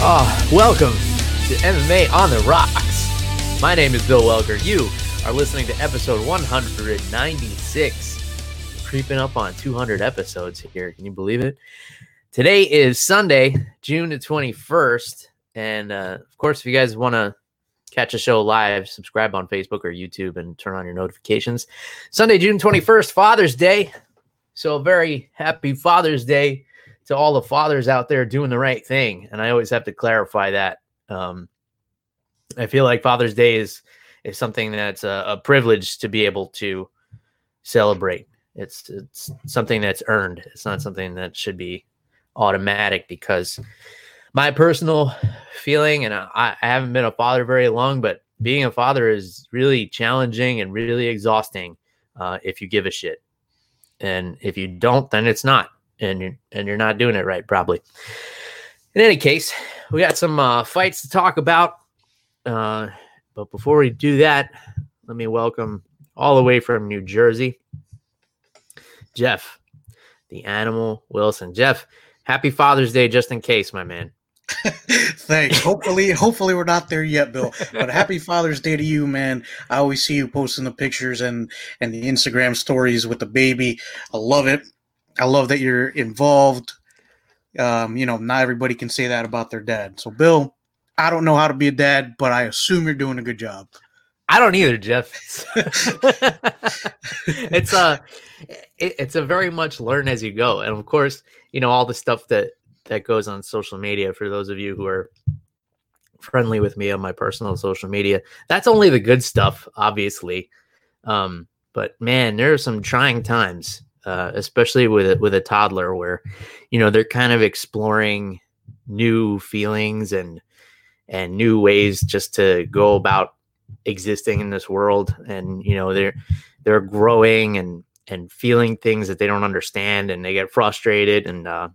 Ah, welcome to MMA on the Rocks. My name is Bill Welker. You are listening to episode 196. Creeping up on 200 episodes here. Can you believe it? Today is Sunday, June the 21st. And uh, of course, if you guys want to catch a show live, subscribe on Facebook or YouTube and turn on your notifications. Sunday, June 21st, Father's Day. So, very happy Father's Day to all the fathers out there doing the right thing. And I always have to clarify that. Um, I feel like Father's Day is is something that's a, a, privilege to be able to celebrate. It's it's something that's earned. It's not something that should be automatic because my personal feeling, and I, I haven't been a father very long, but being a father is really challenging and really exhausting uh, if you give a shit. And if you don't, then it's not and you're and you're not doing it right probably. In any case, we got some uh, fights to talk about. Uh, but before we do that, let me welcome all the way from New Jersey, Jeff, the animal Wilson. Jeff, happy Father's Day, just in case, my man. Thanks. Hopefully, hopefully we're not there yet, Bill. But happy Father's Day to you, man. I always see you posting the pictures and and the Instagram stories with the baby. I love it. I love that you're involved. Um, you know, not everybody can say that about their dad. So, Bill, I don't know how to be a dad, but I assume you're doing a good job. I don't either, Jeff. it's a it, it's a very much learn as you go, and of course, you know all the stuff that that goes on social media. For those of you who are friendly with me on my personal social media, that's only the good stuff, obviously. Um, but man, there are some trying times uh, especially with a, with a toddler, where you know they're kind of exploring new feelings and and new ways just to go about existing in this world, and you know they're they're growing and and feeling things that they don't understand, and they get frustrated, and uh,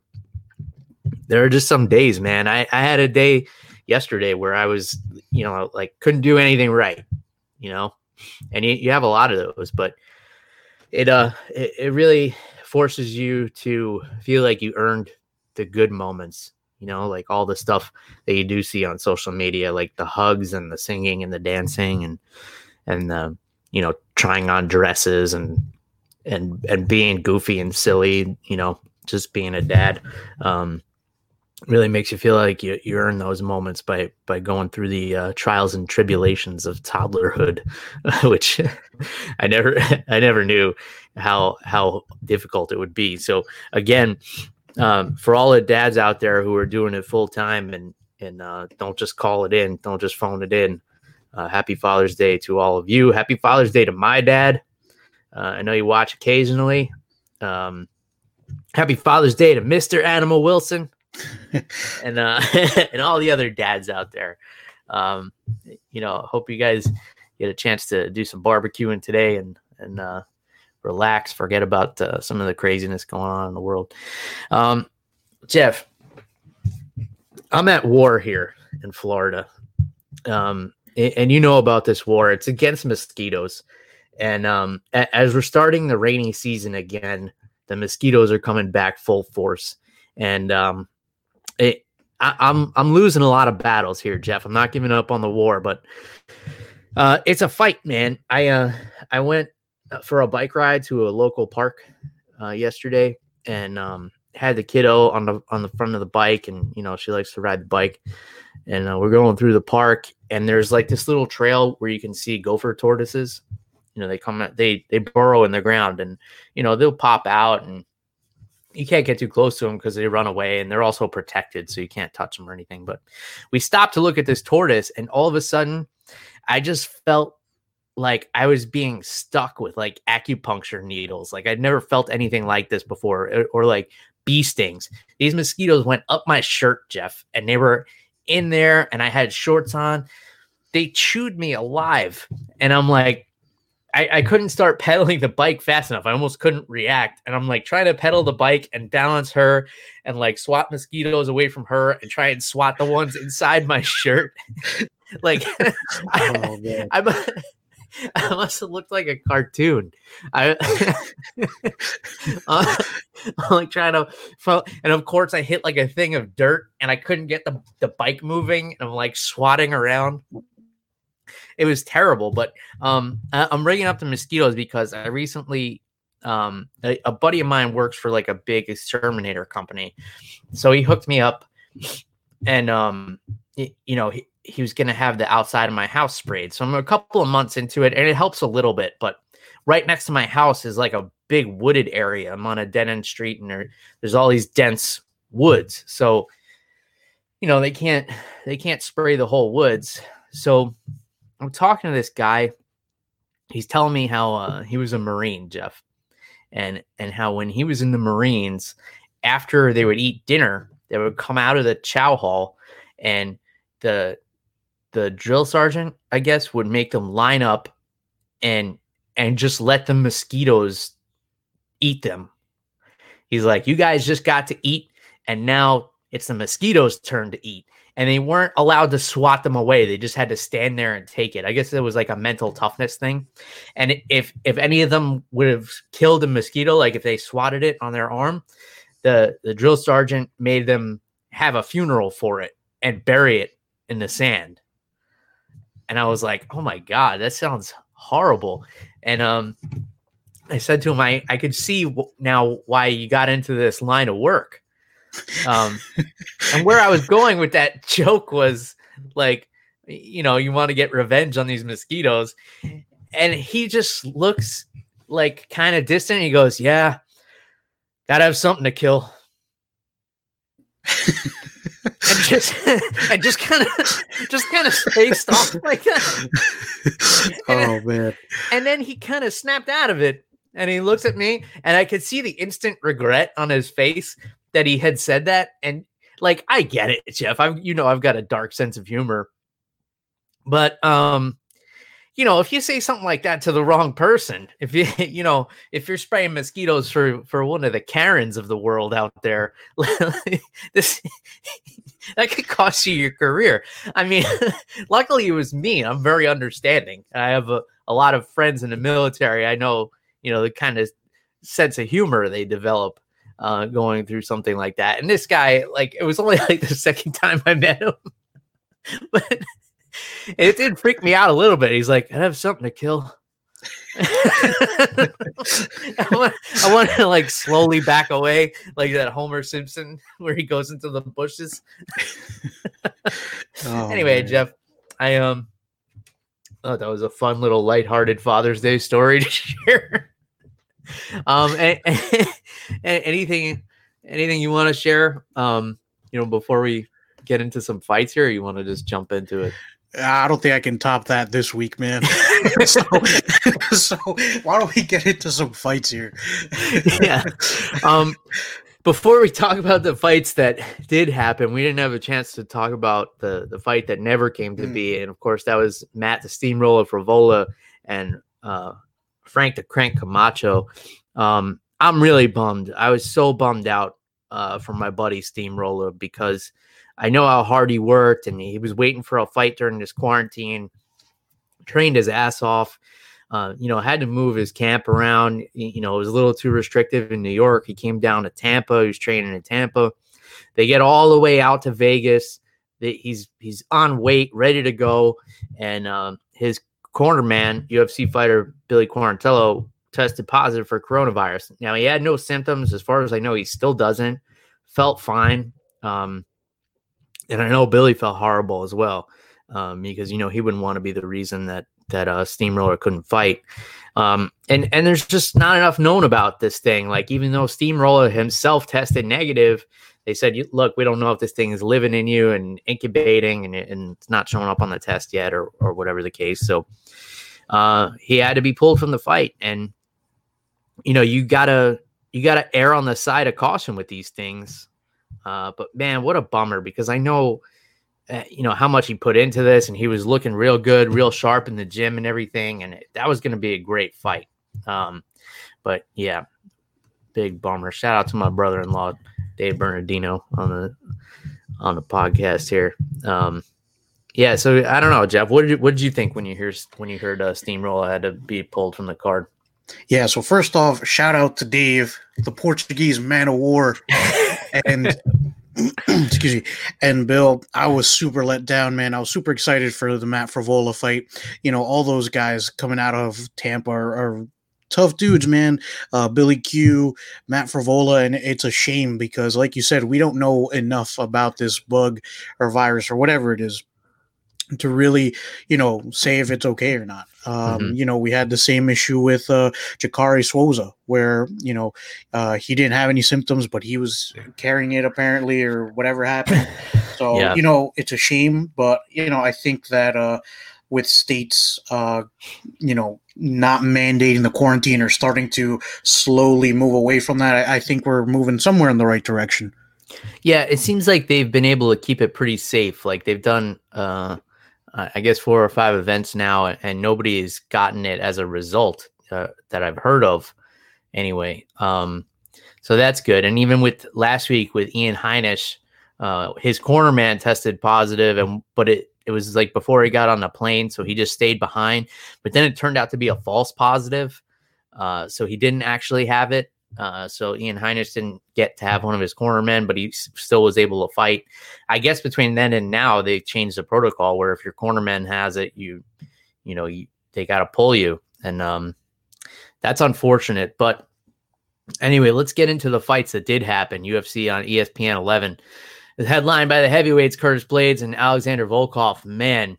there are just some days, man. I, I had a day yesterday where I was, you know, like couldn't do anything right, you know, and you, you have a lot of those, but it uh it, it really forces you to feel like you earned the good moments you know like all the stuff that you do see on social media like the hugs and the singing and the dancing and and the you know trying on dresses and and and being goofy and silly you know just being a dad. Um really makes you feel like you, you earn those moments by by going through the uh, trials and tribulations of toddlerhood, which I never I never knew how how difficult it would be. So again, um, for all the dads out there who are doing it full time and and uh, don't just call it in, don't just phone it in. Uh, happy Father's Day to all of you. Happy Father's Day to my dad. Uh, I know you watch occasionally. Um, happy Father's Day to Mister Animal Wilson. And uh, and all the other dads out there. Um, you know, hope you guys get a chance to do some barbecuing today and and uh, relax, forget about uh, some of the craziness going on in the world. Um, Jeff, I'm at war here in Florida, um, and, and you know about this war. It's against mosquitoes, and um, a- as we're starting the rainy season again, the mosquitoes are coming back full force, and um, it, I, I'm I'm losing a lot of battles here, Jeff. I'm not giving up on the war, but uh, it's a fight, man. I uh, I went for a bike ride to a local park uh, yesterday, and um, had the kiddo on the on the front of the bike, and you know she likes to ride the bike, and uh, we're going through the park, and there's like this little trail where you can see gopher tortoises. You know they come they they burrow in the ground, and you know they'll pop out and you can't get too close to them because they run away and they're also protected, so you can't touch them or anything. But we stopped to look at this tortoise, and all of a sudden, I just felt like I was being stuck with like acupuncture needles. Like I'd never felt anything like this before, or, or like bee stings. These mosquitoes went up my shirt, Jeff, and they were in there and I had shorts on. They chewed me alive. And I'm like, I, I couldn't start pedaling the bike fast enough. I almost couldn't react. And I'm like trying to pedal the bike and balance her and like swat mosquitoes away from her and try and swat the ones inside my shirt. like oh, I, I, I must have looked like a cartoon. I uh, I'm like trying to, and of course I hit like a thing of dirt, and I couldn't get the the bike moving. And I'm like swatting around it was terrible. But um, I, am bringing up the mosquitoes because I recently um, a, a, buddy of mine works for like a big exterminator company, so he hooked me up, and um, it, you know he, he was going to have the outside of my house sprayed. So I'm a couple of months into it, and it helps a little bit. But right next to my house is like a big wooded area. I'm on a dead end street, and there, there's all these dense woods. So you know they can't they can't spray the whole woods. So I'm talking to this guy. He's telling me how uh, he was a Marine, Jeff, and and how when he was in the Marines, after they would eat dinner, they would come out of the chow hall, and the the drill sergeant, I guess, would make them line up and and just let the mosquitoes eat them. He's like, "You guys just got to eat, and now it's the mosquitoes' turn to eat." And they weren't allowed to swat them away. They just had to stand there and take it. I guess it was like a mental toughness thing. And if if any of them would have killed a mosquito, like if they swatted it on their arm, the the drill sergeant made them have a funeral for it and bury it in the sand. And I was like, "Oh my god, that sounds horrible." And um I said to him, I, I could see now why you got into this line of work um, and where I was going with that joke was like, you know, you want to get revenge on these mosquitoes. And he just looks like kind of distant. He goes, Yeah, gotta have something to kill. and just and just kind of just kind of spaced off like that. oh man. And then he kind of snapped out of it and he looks at me and I could see the instant regret on his face that he had said that and like I get it, Jeff. I'm you know I've got a dark sense of humor. But um you know, if you say something like that to the wrong person, if you you know, if you're spraying mosquitoes for for one of the Karens of the world out there, this that could cost you your career. I mean, luckily it was me. I'm very understanding. I have a, a lot of friends in the military. I know, you know, the kind of sense of humor they develop uh, going through something like that. And this guy, like, it was only like the second time I met him, but it did freak me out a little bit. He's like, I have something to kill. I, want, I want to like slowly back away, like that Homer Simpson where he goes into the bushes. oh, anyway, man. Jeff, I um, oh, that was a fun little lighthearted Father's Day story to share. Um, and, and, anything, anything you want to share? Um, you know, before we get into some fights here, you want to just jump into it? I don't think I can top that this week, man. so, so why don't we get into some fights here? yeah. Um, before we talk about the fights that did happen, we didn't have a chance to talk about the the fight that never came to mm. be, and of course, that was Matt the Steamroller Frevola and uh, Frank the Crank Camacho. Um, I'm really bummed. I was so bummed out uh, from my buddy Steamroller because I know how hard he worked and he was waiting for a fight during this quarantine, trained his ass off. Uh, you know, had to move his camp around. You know, it was a little too restrictive in New York. He came down to Tampa. He was training in Tampa. They get all the way out to Vegas. He's he's on weight, ready to go, and um, his corner man, UFC fighter Billy Quarantillo, tested positive for coronavirus. Now he had no symptoms, as far as I know. He still doesn't. Felt fine, um, and I know Billy felt horrible as well um, because you know he wouldn't want to be the reason that that uh, Steamroller couldn't fight. Um, and and there's just not enough known about this thing. Like even though Steamroller himself tested negative, they said, "Look, we don't know if this thing is living in you and incubating, and, and it's not showing up on the test yet, or or whatever the case." So uh, he had to be pulled from the fight, and you know you gotta you gotta err on the side of caution with these things. Uh, but man, what a bummer because I know uh, you know how much he put into this, and he was looking real good, real sharp in the gym and everything, and that was going to be a great fight. Um, but yeah, big bummer. Shout out to my brother-in-law Dave Bernardino on the on the podcast here. Um, yeah, so I don't know, Jeff. What did you, what did you think when you hear when you heard uh, Steamroller had to be pulled from the card? Yeah, so first off, shout out to Dave, the Portuguese man of war, and excuse me, and Bill. I was super let down, man. I was super excited for the Matt Frevola fight. You know, all those guys coming out of Tampa are, are tough dudes, man. Uh, Billy Q, Matt Frevola, and it's a shame because, like you said, we don't know enough about this bug or virus or whatever it is to really, you know, say if it's okay or not. Um, mm-hmm. You know, we had the same issue with uh, Jacare Souza, where you know uh, he didn't have any symptoms, but he was carrying it apparently, or whatever happened. So yeah. you know, it's a shame, but you know, I think that uh, with states, uh, you know, not mandating the quarantine or starting to slowly move away from that, I, I think we're moving somewhere in the right direction. Yeah, it seems like they've been able to keep it pretty safe. Like they've done. Uh I guess four or five events now, and nobody has gotten it as a result uh, that I've heard of. Anyway, um, so that's good. And even with last week with Ian Heinisch, uh, his corner man tested positive, and but it it was like before he got on the plane, so he just stayed behind. But then it turned out to be a false positive, uh, so he didn't actually have it. Uh, so Ian Heinisch didn't get to have one of his cornermen, but he still was able to fight. I guess between then and now, they changed the protocol where if your cornerman has it, you, you know, you, they got to pull you, and um, that's unfortunate. But anyway, let's get into the fights that did happen. UFC on ESPN 11, the headline by the heavyweights Curtis Blaydes and Alexander Volkov. Man,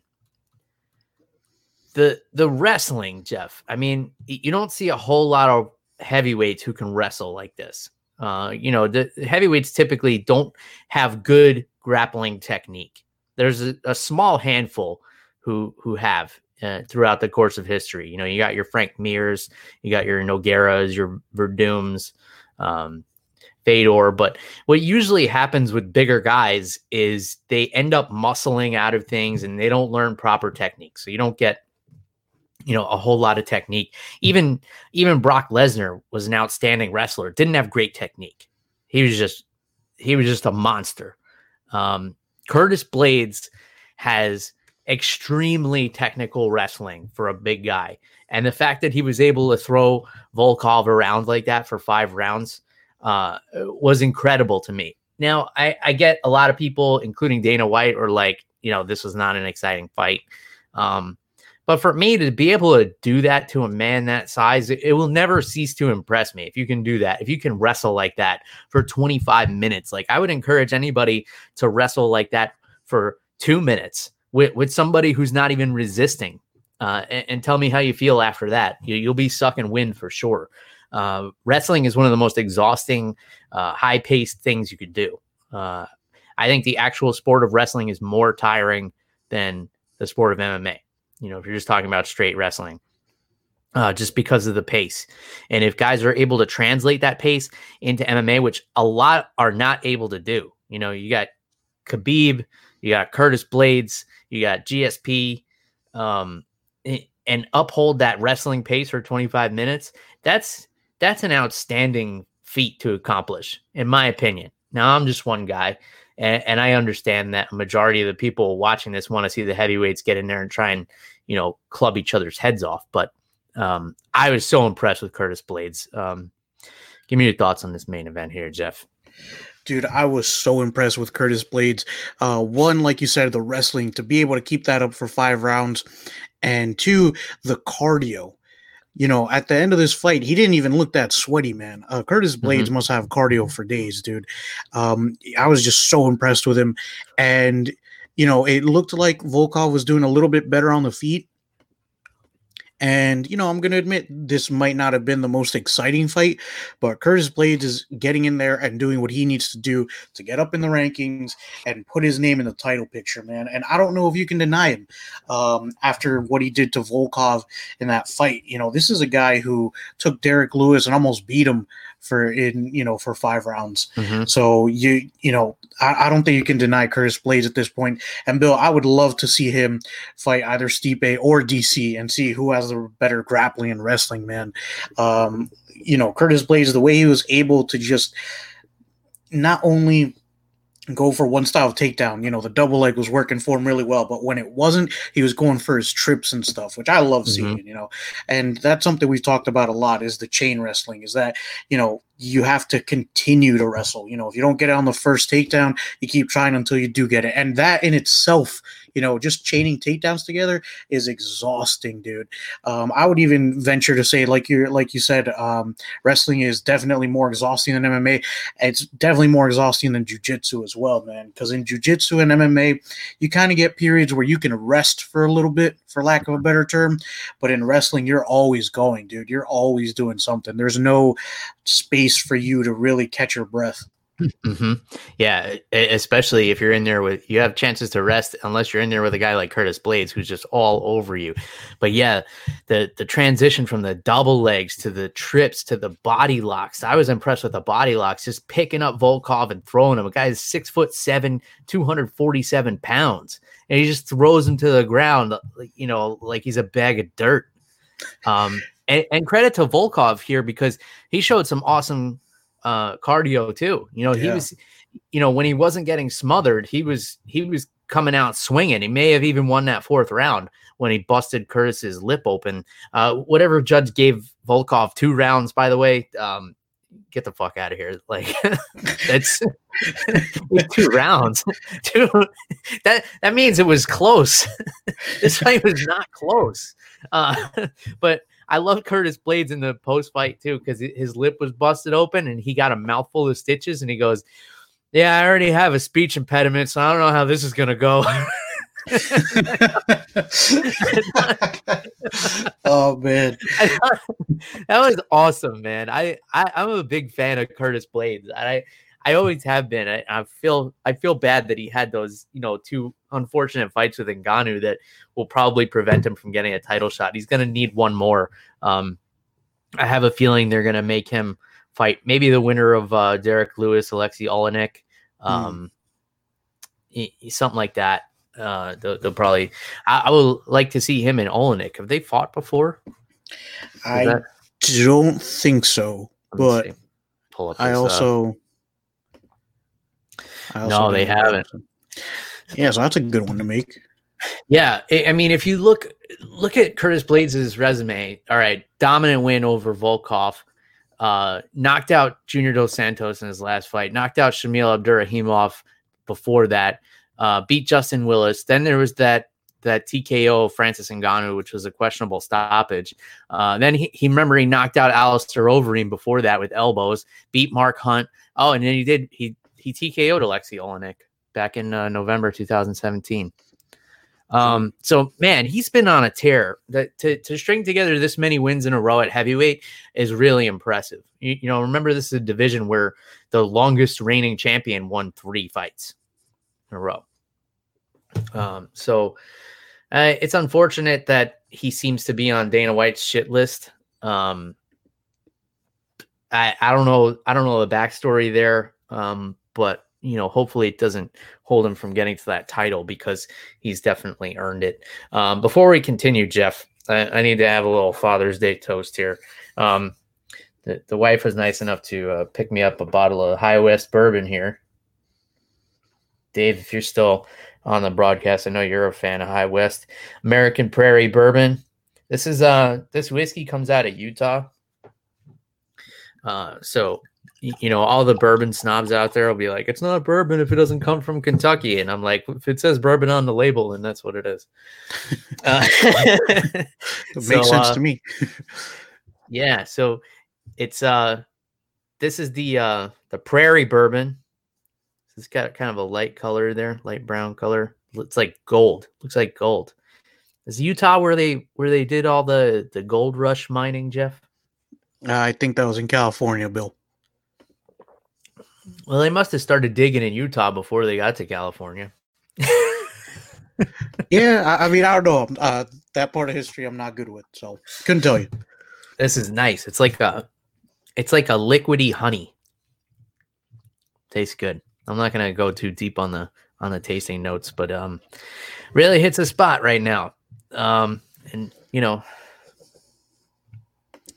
the the wrestling, Jeff. I mean, you don't see a whole lot of heavyweights who can wrestle like this. Uh, you know, the heavyweights typically don't have good grappling technique. There's a, a small handful who who have uh, throughout the course of history. You know, you got your Frank Mirs, you got your Nogueiras, your Werdums, um, Fedor. But what usually happens with bigger guys is they end up muscling out of things and they don't learn proper technique. So you don't get you know a whole lot of technique. Even even Brock Lesnar was an outstanding wrestler. Didn't have great technique. He was just he was just a monster. Um, Curtis Blaydes has extremely technical wrestling for a big guy, and the fact that he was able to throw Volkov around like that for five rounds uh, was incredible to me. Now I, I get a lot of people, including Dana White, are like, you know, this was not an exciting fight. Um, but for me to be able to do that to a man that size, it, it, will never cease to impress me. If you can do that, if you can wrestle like that for 25 minutes, like I would encourage anybody to wrestle like that for two minutes with, with somebody who's not even resisting. Uh, and, and, tell me how you feel after that. You, will be sucking wind for sure. Uh, wrestling is one of the most exhausting, uh, high paced things you could do. Uh, I think the actual sport of wrestling is more tiring than the sport of MMA. You know, if you're just talking about straight wrestling, uh, just because of the pace. And if guys are able to translate that pace into MMA, which a lot are not able to do, you know, you got Khabib, you got Curtis Blaydes, you got GSP, um, and uphold that wrestling pace for 25 minutes. That's that's an outstanding feat to accomplish, in my opinion. Now I'm just one guy, and, and I understand that a majority of the people watching this want to see the heavyweights get in there and try and, you know, club each other's heads off. But um, I was so impressed with Curtis Blaydes. Um, give me your thoughts on this main event here, Jeff. Dude, I was so impressed with Curtis Blaydes. Uh, one, like you said, the wrestling to be able to keep that up for five rounds, and two, the cardio you know, at the end of this fight, he didn't even look that sweaty, man. Uh, Curtis Blaydes mm-hmm. must have cardio for days, dude. Um, I was just so impressed with him, and you know, it looked like Volkov was doing a little bit better on the feet. And, you know, I'm going to admit this might not have been the most exciting fight, but Curtis Blaydes is getting in there and doing what he needs to do to get up in the rankings and put his name in the title picture, man. And I don't know if you can deny him um, after what he did to Volkov in that fight. You know, this is a guy who took Derrick Lewis and almost beat him for in you know for five rounds. Mhm. So you you know I, I don't think you can deny Curtis Blaydes at this point. And Bill, I would love to see him fight either Stipe or DC and see who has the better grappling and wrestling. Man, um, you know Curtis Blaydes, the way he was able to just not only go for one style of takedown. You know, the double leg was working for him really well, but when it wasn't, he was going for his trips and stuff, which I love mm-hmm. seeing, you know. And that's something we've talked about a lot is the chain wrestling, is that, you know, you have to continue to wrestle. You know, if you don't get it on the first takedown, you keep trying until you do get it. And that in itself, you know, just chaining takedowns together is exhausting, dude. Um, I would even venture to say, like you like you said, um, wrestling is definitely more exhausting than MMA. It's definitely more exhausting than jujitsu as well, man. Because in jujitsu and MMA, you kind of get periods where you can rest for a little bit, for lack of a better term. But in wrestling, you're always going, dude. You're always doing something. There's no space for you to really catch your breath. hmm Yeah, especially if you're in there with you have chances to rest, unless you're in there with a guy like Curtis Blaydes who's just all over you. But yeah, the the transition from the double legs to the trips to the body locks, I was impressed with the body locks, just picking up Volkov and throwing him. A guy is six foot seven, two hundred forty seven pounds, and he just throws him to the ground, you know, like he's a bag of dirt. Um, and, and credit to Volkov here because he showed some awesome uh, cardio too. You know, he Yeah. was, you know, when he wasn't getting smothered, he was he was coming out swinging. He may have even won that fourth round when he busted Curtis's lip open. Uh, whatever judge gave Volkov two rounds, by the way, um, get the fuck out of here. Like that's two rounds. two that that means it was close. this fight was not close. Uh, but I love Curtis Blaydes in the post fight too because his lip was busted open and he got a mouthful of stitches and he goes, "Yeah, I already have a speech impediment, so I don't know how this is gonna go." oh man, that was awesome, man. I, I I'm a big fan of Curtis Blaydes. I I always have been. I, I feel I feel bad that he had those you know two unfortunate fights with Ngannou that will probably prevent him from getting a title shot. He's gonna need one more. Um, I have a feeling they're gonna make him fight maybe the winner of uh, Derrick Lewis, Alexei Oleinik, um, y- y- something like that. Uh, they'll, they'll probably. I, I would like to see him and Oleinik. Have they fought before? I that- don't think so, but see. pull up. I also. No, they haven't. Yeah, so that's a good one to make. yeah. I mean, if you look look at Curtis Blaydes' resume, all right, dominant win over Volkov, uh, knocked out Junior Dos Santos in his last fight, knocked out Shamil Abdurakhimov before that, uh, beat Justin Willis. Then there was that that TKO of Francis Ngannou, which was a questionable stoppage. Uh, then he, he remember he knocked out Alistair Overeem before that with elbows, beat Mark Hunt. Oh, and then he did he he TKO'd Alexei Oleinik back in uh, November 2017. Um, so man, he's been on a tear. That to, to string together this many wins in a row at heavyweight is really impressive. You, you know, remember this is a division where the longest reigning champion won three fights in a row. Um, so uh, it's unfortunate that he seems to be on Dana White's shit list. Um, I, I don't know. I don't know the backstory there. Um, but you know, hopefully it doesn't hold him from getting to that title because he's definitely earned it. Um, before we continue, Jeff, I, I need to have a little Father's Day toast here. Um, the, the wife was nice enough to uh, pick me up a bottle of High West bourbon here. Dave, if you're still on the broadcast, I know you're a fan of High West American Prairie bourbon. This is uh this whiskey comes out of Utah. Uh, so you know all the bourbon snobs out there will be like, it's not bourbon if it doesn't come from Kentucky, and I'm like, if it says bourbon on the label, then that's what it is. Uh, It so, makes sense uh, to me. yeah, so it's uh this is the uh the prairie bourbon. It's got kind of a light color there, light brown color. Looks like gold. Looks like gold. Is Utah where they where they did all the the gold rush mining, Jeff? I think that was in California, Bill. Well, they must have started digging in Utah before they got to California. Yeah, I, I mean, I don't know. Uh, that part of history I'm not good with, so couldn't tell you. this is nice. It's like a it's like a liquidy honey. Tastes good. I'm not gonna go too deep on the on the tasting notes, but um, really hits a spot right now. Um, and you know,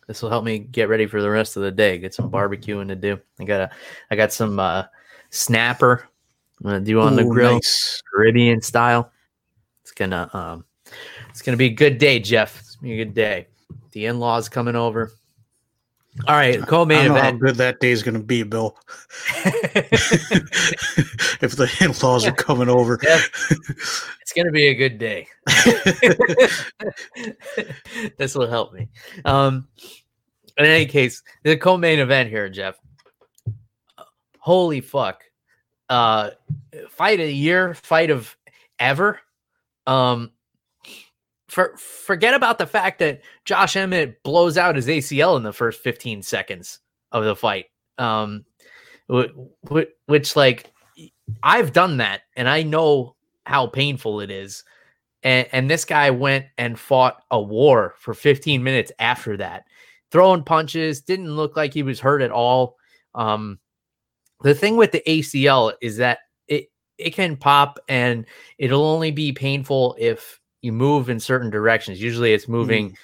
this will help me get ready for the rest of the day. Get some barbecuing to do. I got a, I got some uh, snapper. I'm gonna do on the grill, nice. Caribbean style. It's gonna um, it's gonna be a good day, Jeff. It's gonna be a good day. The in-laws coming over. All right, I co-main don't know how good that day is going to be, Bill. if the in-laws are coming over. Yeah. it's gonna be a good day. this will help me. Um, in any case, the co-main event here, Jeff. Holy fuck! Uh, fight of the year, fight of ever. Um, for forget about the fact that Josh Emmett blows out his ACL in the first 15 seconds of the fight. Um, wh- wh- which like I've done that, and I know how painful it is. And, and this guy went and fought a war for 15 minutes after that, throwing punches. Didn't look like he was hurt at all. Um, the thing with the ACL is that it it can pop, and it'll only be painful if you move in certain directions. Usually, it's moving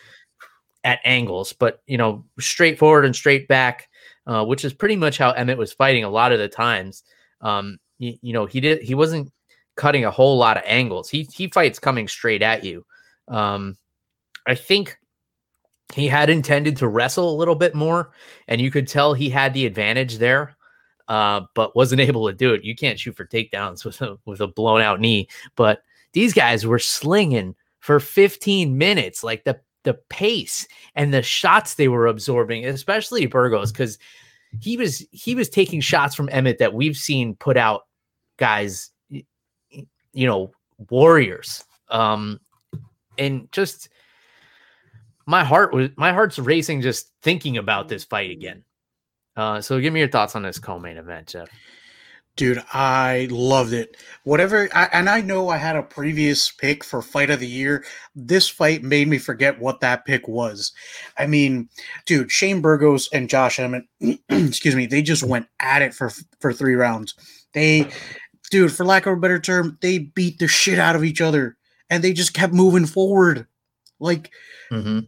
at angles, but you know, straight forward and straight back, uh, which is pretty much how Emmett was fighting a lot of the times. Um, you, you know, he did he wasn't cutting a whole lot of angles. He he fights coming straight at you. Um, I think he had intended to wrestle a little bit more, and you could tell he had the advantage there, uh, but wasn't able to do it. You can't shoot for takedowns with a with a blown out knee, but these guys were slinging for 15 minutes, like the the pace and the shots they were absorbing, especially Burgos, because he was he was taking shots from Emmett that we've seen put out guys, you know, warriors. Um, and just my heart was my heart's racing just thinking about this fight again. Uh, so give me your thoughts on this co-main event, Jeff. Dude, I loved it. Whatever, I, and I know I had a previous pick for fight of the year. This fight made me forget what that pick was. I mean, dude, Shane Burgos and Josh Emmett, excuse me, they just went at it for for three rounds. They, dude, for lack of a better term, they beat the shit out of each other, and they just kept moving forward. Like, Mm-hmm.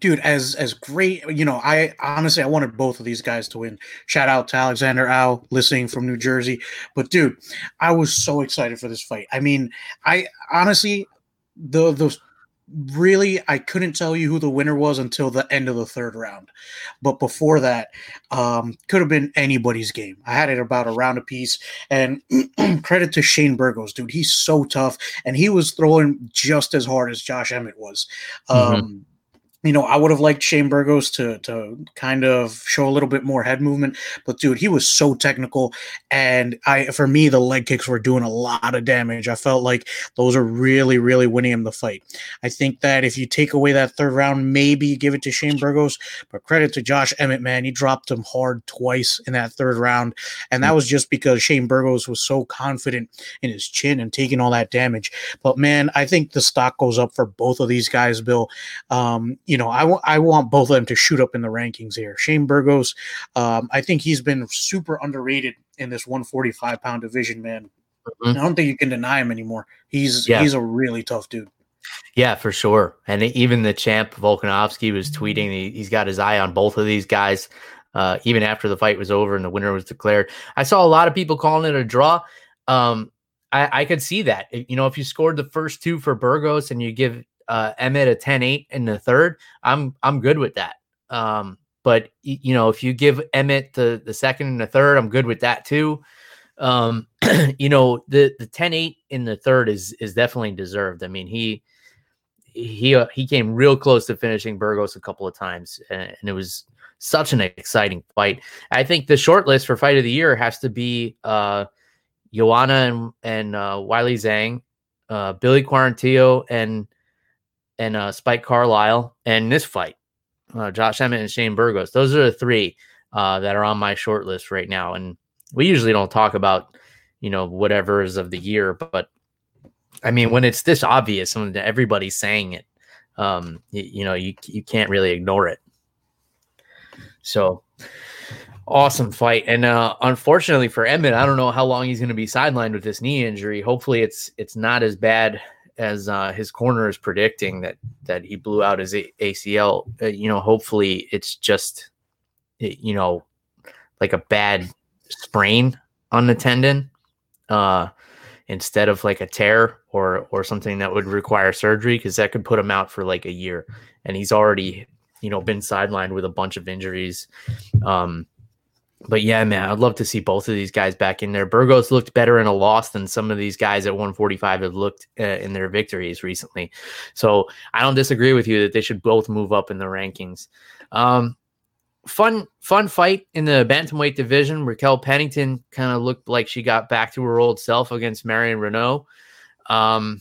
Dude, as as great, you know, I honestly I wanted both of these guys to win. Shout out to Alexander Al listening from New Jersey. But dude, I was so excited for this fight. I mean, I honestly the the really I couldn't tell you who the winner was until the end of the third round. But before that, um, could have been anybody's game. I had it about a round apiece. And credit to Shane Burgos, dude. He's so tough. And he was throwing just as hard as Josh Emmett was. Mhm. Um, you know, I would have liked Shane Burgos to to kind of show a little bit more head movement, but dude, he was so technical, and I for me the leg kicks were doing a lot of damage. I felt like those are really really winning him the fight. I think that if you take away that third round, maybe give it to Shane Burgos, but credit to Josh Emmett, man, he dropped him hard twice in that third round, and that was just because Shane Burgos was so confident in his chin and taking all that damage. But man, I think the stock goes up for both of these guys, Bill. Um, you know, I want I want both of them to shoot up in the rankings here. Shane Burgos, um, I think he's been super underrated in this 145 pound division, man. Mhm. I don't think you can deny him anymore. He's Yeah. he's a really tough dude. Yeah, for sure. And even the champ Volkanovski was tweeting he, he's got his eye on both of these guys. Uh, even after the fight was over and the winner was declared, I saw a lot of people calling it a draw. Um, I, I could see that. You know, if you scored the first two for Burgos and you give uh, Emmett a 10-8 in the third, I'm I'm good with that. Um, but you know, if you give Emmett the the second and the third, I'm good with that too. Um, you know, the the 10-8 in the third is is definitely deserved. I mean, he he uh, he came real close to finishing Burgos a couple of times, and, and it was such an exciting fight. I think the short list for fight of the year has to be uh, Joanna and and uh, Weili Zhang, uh, Billy Quarantillo, and and uh, Spike Carlyle, and this fight, uh, Josh Emmett and Shane Burgos. Those are the three uh, that are on my short list right now, and we usually don't talk about you know whatever is of the year, but I mean, when it's this obvious, when everybody's saying it, um, you, you know, you you can't really ignore it. So, Awesome fight, and uh, unfortunately for Emmett, I don't know how long he's going to be sidelined with this knee injury. Hopefully, it's it's not as bad as uh, his corner is predicting that that he blew out his A- ACL. Uh, you know, hopefully, it's just you know like a bad sprain on the tendon uh, instead of like a tear or or something that would require surgery because that could put him out for like a year, and he's already you know been sidelined with a bunch of injuries. Um, but yeah, man, I'd love to see both of these guys back in there. Burgos looked better in a loss than some of these guys at 145 have looked uh, in their victories recently. So I don't disagree with you that they should both move up in the rankings. Um, fun, fun fight in the bantamweight division. Raquel Pennington kind of looked like she got back to her old self against Marion Reneau. Um,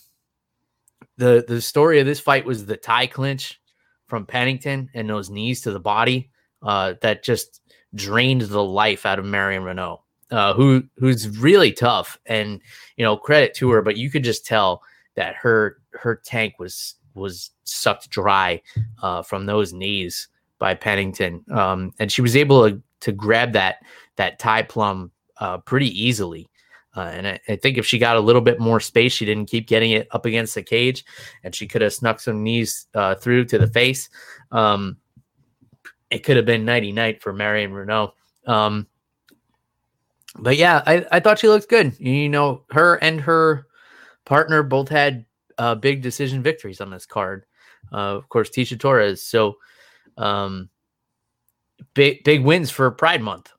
the the story of this fight was the Thai clinch from Pennington and those knees to the body uh, that just drained the life out of Marion Reneau, uh, who who's really tough and you know credit to her, but you could just tell that her her tank was was sucked dry uh, from those knees by Pennington, um, and she was able to, to grab that that Thai plum uh, pretty easily. Uh, and I, I, think if she got a little bit more space, she didn't keep getting it up against the cage, and she could have snuck some knees uh, through to the face. Um, it could have been nighty night for Marion Reneau. Um, but yeah, I, I thought she looked good. You know, her and her partner both had uh, big decision victories on this card. Uh, of course, Tecia Torres. So, um, big big wins for Pride Month.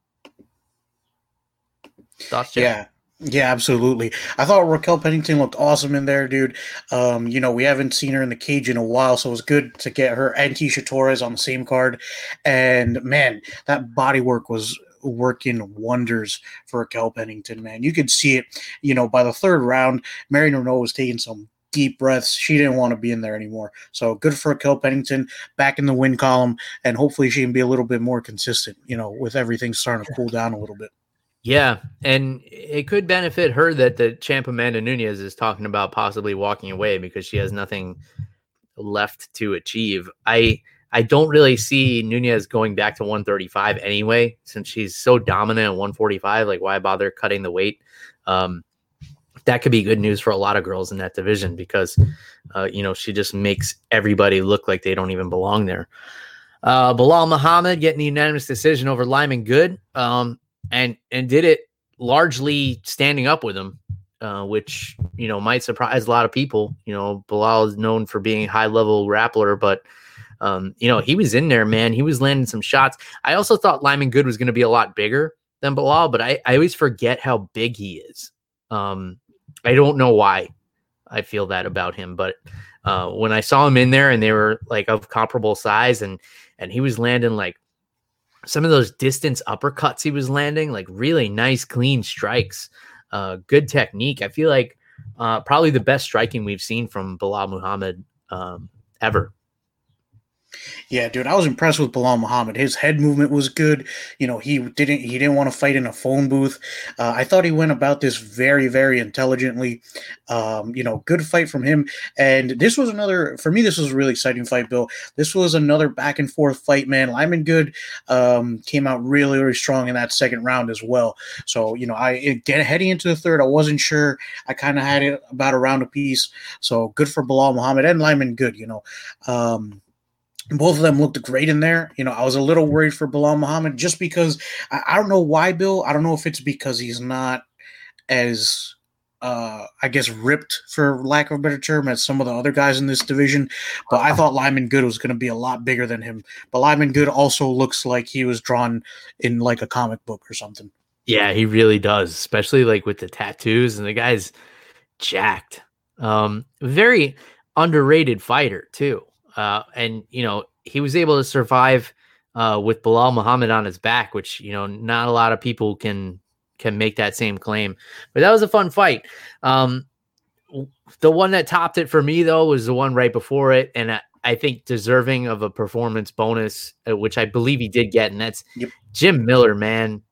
Thoughts? Yeah. Yeah, absolutely. I thought Raquel Pennington looked awesome in there, dude. Um, you know, we haven't seen her in the cage in a while, so it was good to get her and Tecia Torres on the same card. And man, that body work was working wonders for Raquel Pennington, man. You could see it, you know, by the third round, Marion Reneau was taking some deep breaths. She didn't want to be in there anymore. So good for Raquel Pennington back in the win column, and hopefully she can be a little bit more consistent, you know, with everything starting to cool down a little bit. Yeah, and it could benefit her that the champ Amanda Nunes is talking about possibly walking away because she has nothing left to achieve. I I don't really see Nunes going back to 135 anyway, since she's so dominant at 145. Like, why bother cutting the weight? Um, that could be good news for a lot of girls in that division because, uh, you know, she just makes everybody look like they don't even belong there. Uh, Belal Muhammad getting the unanimous decision over Lyman Good. Um, and and did it largely standing up with him, uh, which you know might surprise a lot of people. You know, Belal is known for being a high level grappler, but um, you know he was in there, man. He was landing some shots. I also thought Lyman Good was going to be a lot bigger than Belal, but I I always forget how big he is. Um, I don't know why I feel that about him, but uh, when I saw him in there and they were like of comparable size and and he was landing like some of those distance uppercuts he was landing, like really nice, clean strikes, uh, good technique. I feel like uh, probably the best striking we've seen from Belal Muhammad um, ever. Yeah, dude, I was impressed with Belal Muhammad. His head movement was good. You know, he didn't he didn't want to fight in a phone booth. Uh, I thought he went about this very very intelligently. Um, you know, good fight from him. And this was another for me. This was a really exciting fight, Bill. This was another back and forth fight, man. Lyman Good um, came out really really strong in that second round as well. So you know, I get heading into the third, I wasn't sure. I kind of had it about a round apiece. So good for Belal Muhammad and Lyman Good. You know. Um, both of them looked great in there. You know, I was a little worried for Belal Muhammad just because I, I don't know why, Bill. I don't know if it's because he's not as uh, I guess ripped for lack of a better term as some of the other guys in this division. But I thought Lyman Good was going to be a lot bigger than him. But Lyman Good also looks like he was drawn in like a comic book or something. Yeah, he really does, especially like with the tattoos and the guy's jacked. Um, very underrated fighter too. Uh, and you know he was able to survive uh, with Belal Muhammad on his back, which you know not a lot of people can can make that same claim. But that was a fun fight. Um, the one that topped it for me though was the one right before it, and I, I think deserving of a performance bonus, uh, which I believe he did get, and that's yep. Jim Miller, man.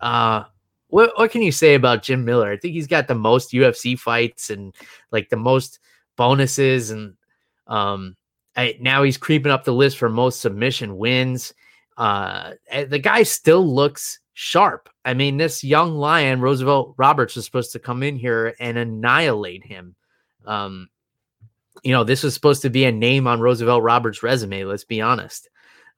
Uh, what what can you say about Jim Miller? I think he's got the most UFC fights and like the most bonuses and um I, now he's creeping up the list for most submission wins. uh, eh, the guy still looks sharp. I mean, this young lion, Roosevelt Roberts, was supposed to come in here and annihilate him. Um, you know, this was supposed to be a name on Roosevelt Roberts' resume, let's be honest.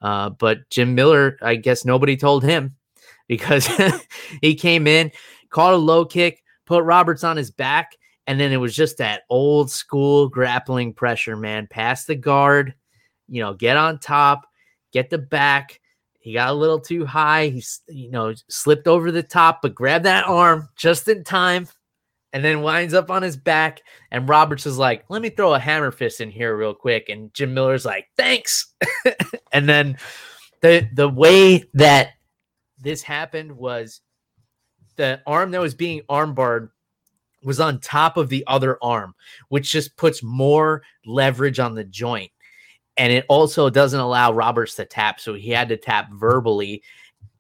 Uh, but Jim Miller, I guess nobody told him because he came in, caught a low kick, put Roberts on his back, and then it was just that old school grappling pressure, man. Pass the guard, you know, get on top, get the back. He got a little too high. He's, you know, slipped over the top, but grabbed that arm just in time and then winds up on his back. And Roberts is like, let me throw a hammer fist in here real quick. And Jim Miller's like, thanks. and then the the way that this happened was the arm that was being armbarred was on top of the other arm, which just puts more leverage on the joint. And it also doesn't allow Roberts to tap. So he had to tap verbally.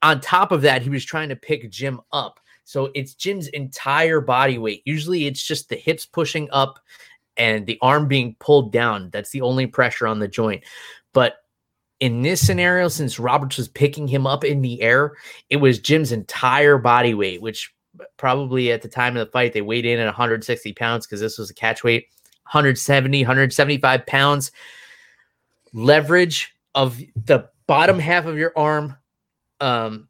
On top of that, he was trying to pick Jim up. So it's Jim's entire body weight. Usually it's just the hips pushing up and the arm being pulled down. That's the only pressure on the joint. But in this scenario, since Roberts was picking him up in the air, it was Jim's entire body weight, which probably at the time of the fight, they weighed in at 160 pounds because this was a catch weight 170, 175 pounds. Leverage of the bottom half of your arm um,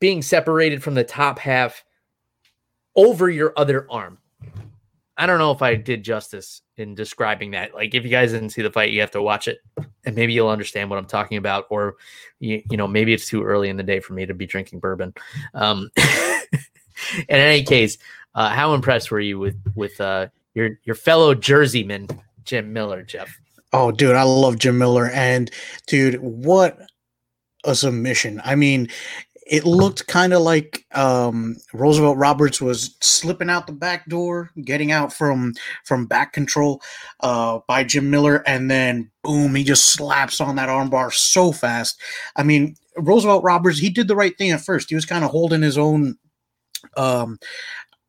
being separated from the top half over your other arm. I don't know if I did justice in describing that. Like, if you guys didn't see the fight, you have to watch it, and maybe you'll understand what I'm talking about. Or, you, you know, maybe it's too early in the day for me to be drinking bourbon. Um, in any case, uh, how impressed were you with with uh, your your fellow Jerseyman Jim Miller, Jeff? Oh, dude, I love Jim Miller, and dude, what a submission! I mean, it looked kind of like um, Roosevelt Roberts was slipping out the back door, getting out from from back control uh, by Jim Miller, and then boom, he just slaps on that armbar so fast. I mean, Roosevelt Roberts, he did the right thing at first. He was kind of holding his own um,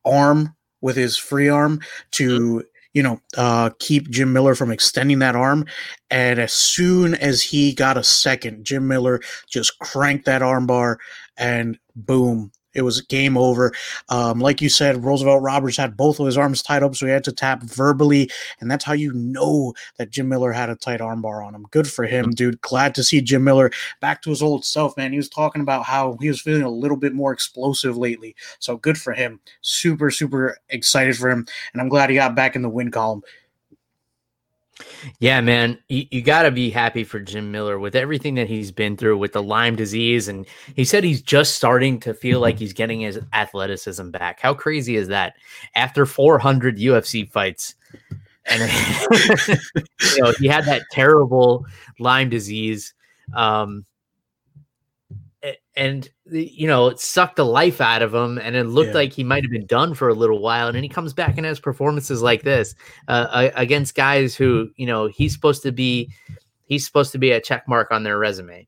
arm with his free arm to mm-hmm you know, uh, keep Jim Miller from extending that arm. And as soon as he got a second, Jim Miller just cranked that armbar and boom, it was game over. Um, like you said, Roosevelt Roberts had both of his arms tied up, so he had to tap verbally, and that's how you know that Jim Miller had a tight armbar on him. Good for him, dude. Glad to see Jim Miller back to his old self, man. He was talking about how he was feeling a little bit more explosive lately, so good for him. Super, super excited for him, and I'm glad he got back in the win column. Yeah, man, you, you got to be happy for Jim Miller with everything that he's been through with the Lyme disease. And he said he's just starting to feel like he's getting his athleticism back. How crazy is that? After 400 UFC fights, and you know, he had that terrible Lyme disease. Um, and you know it sucked the life out of him and it looked yeah. like he might have been done for a little while and then he comes back and has performances like this uh, against guys who you know he's supposed to be he's supposed to be a check mark on their resume.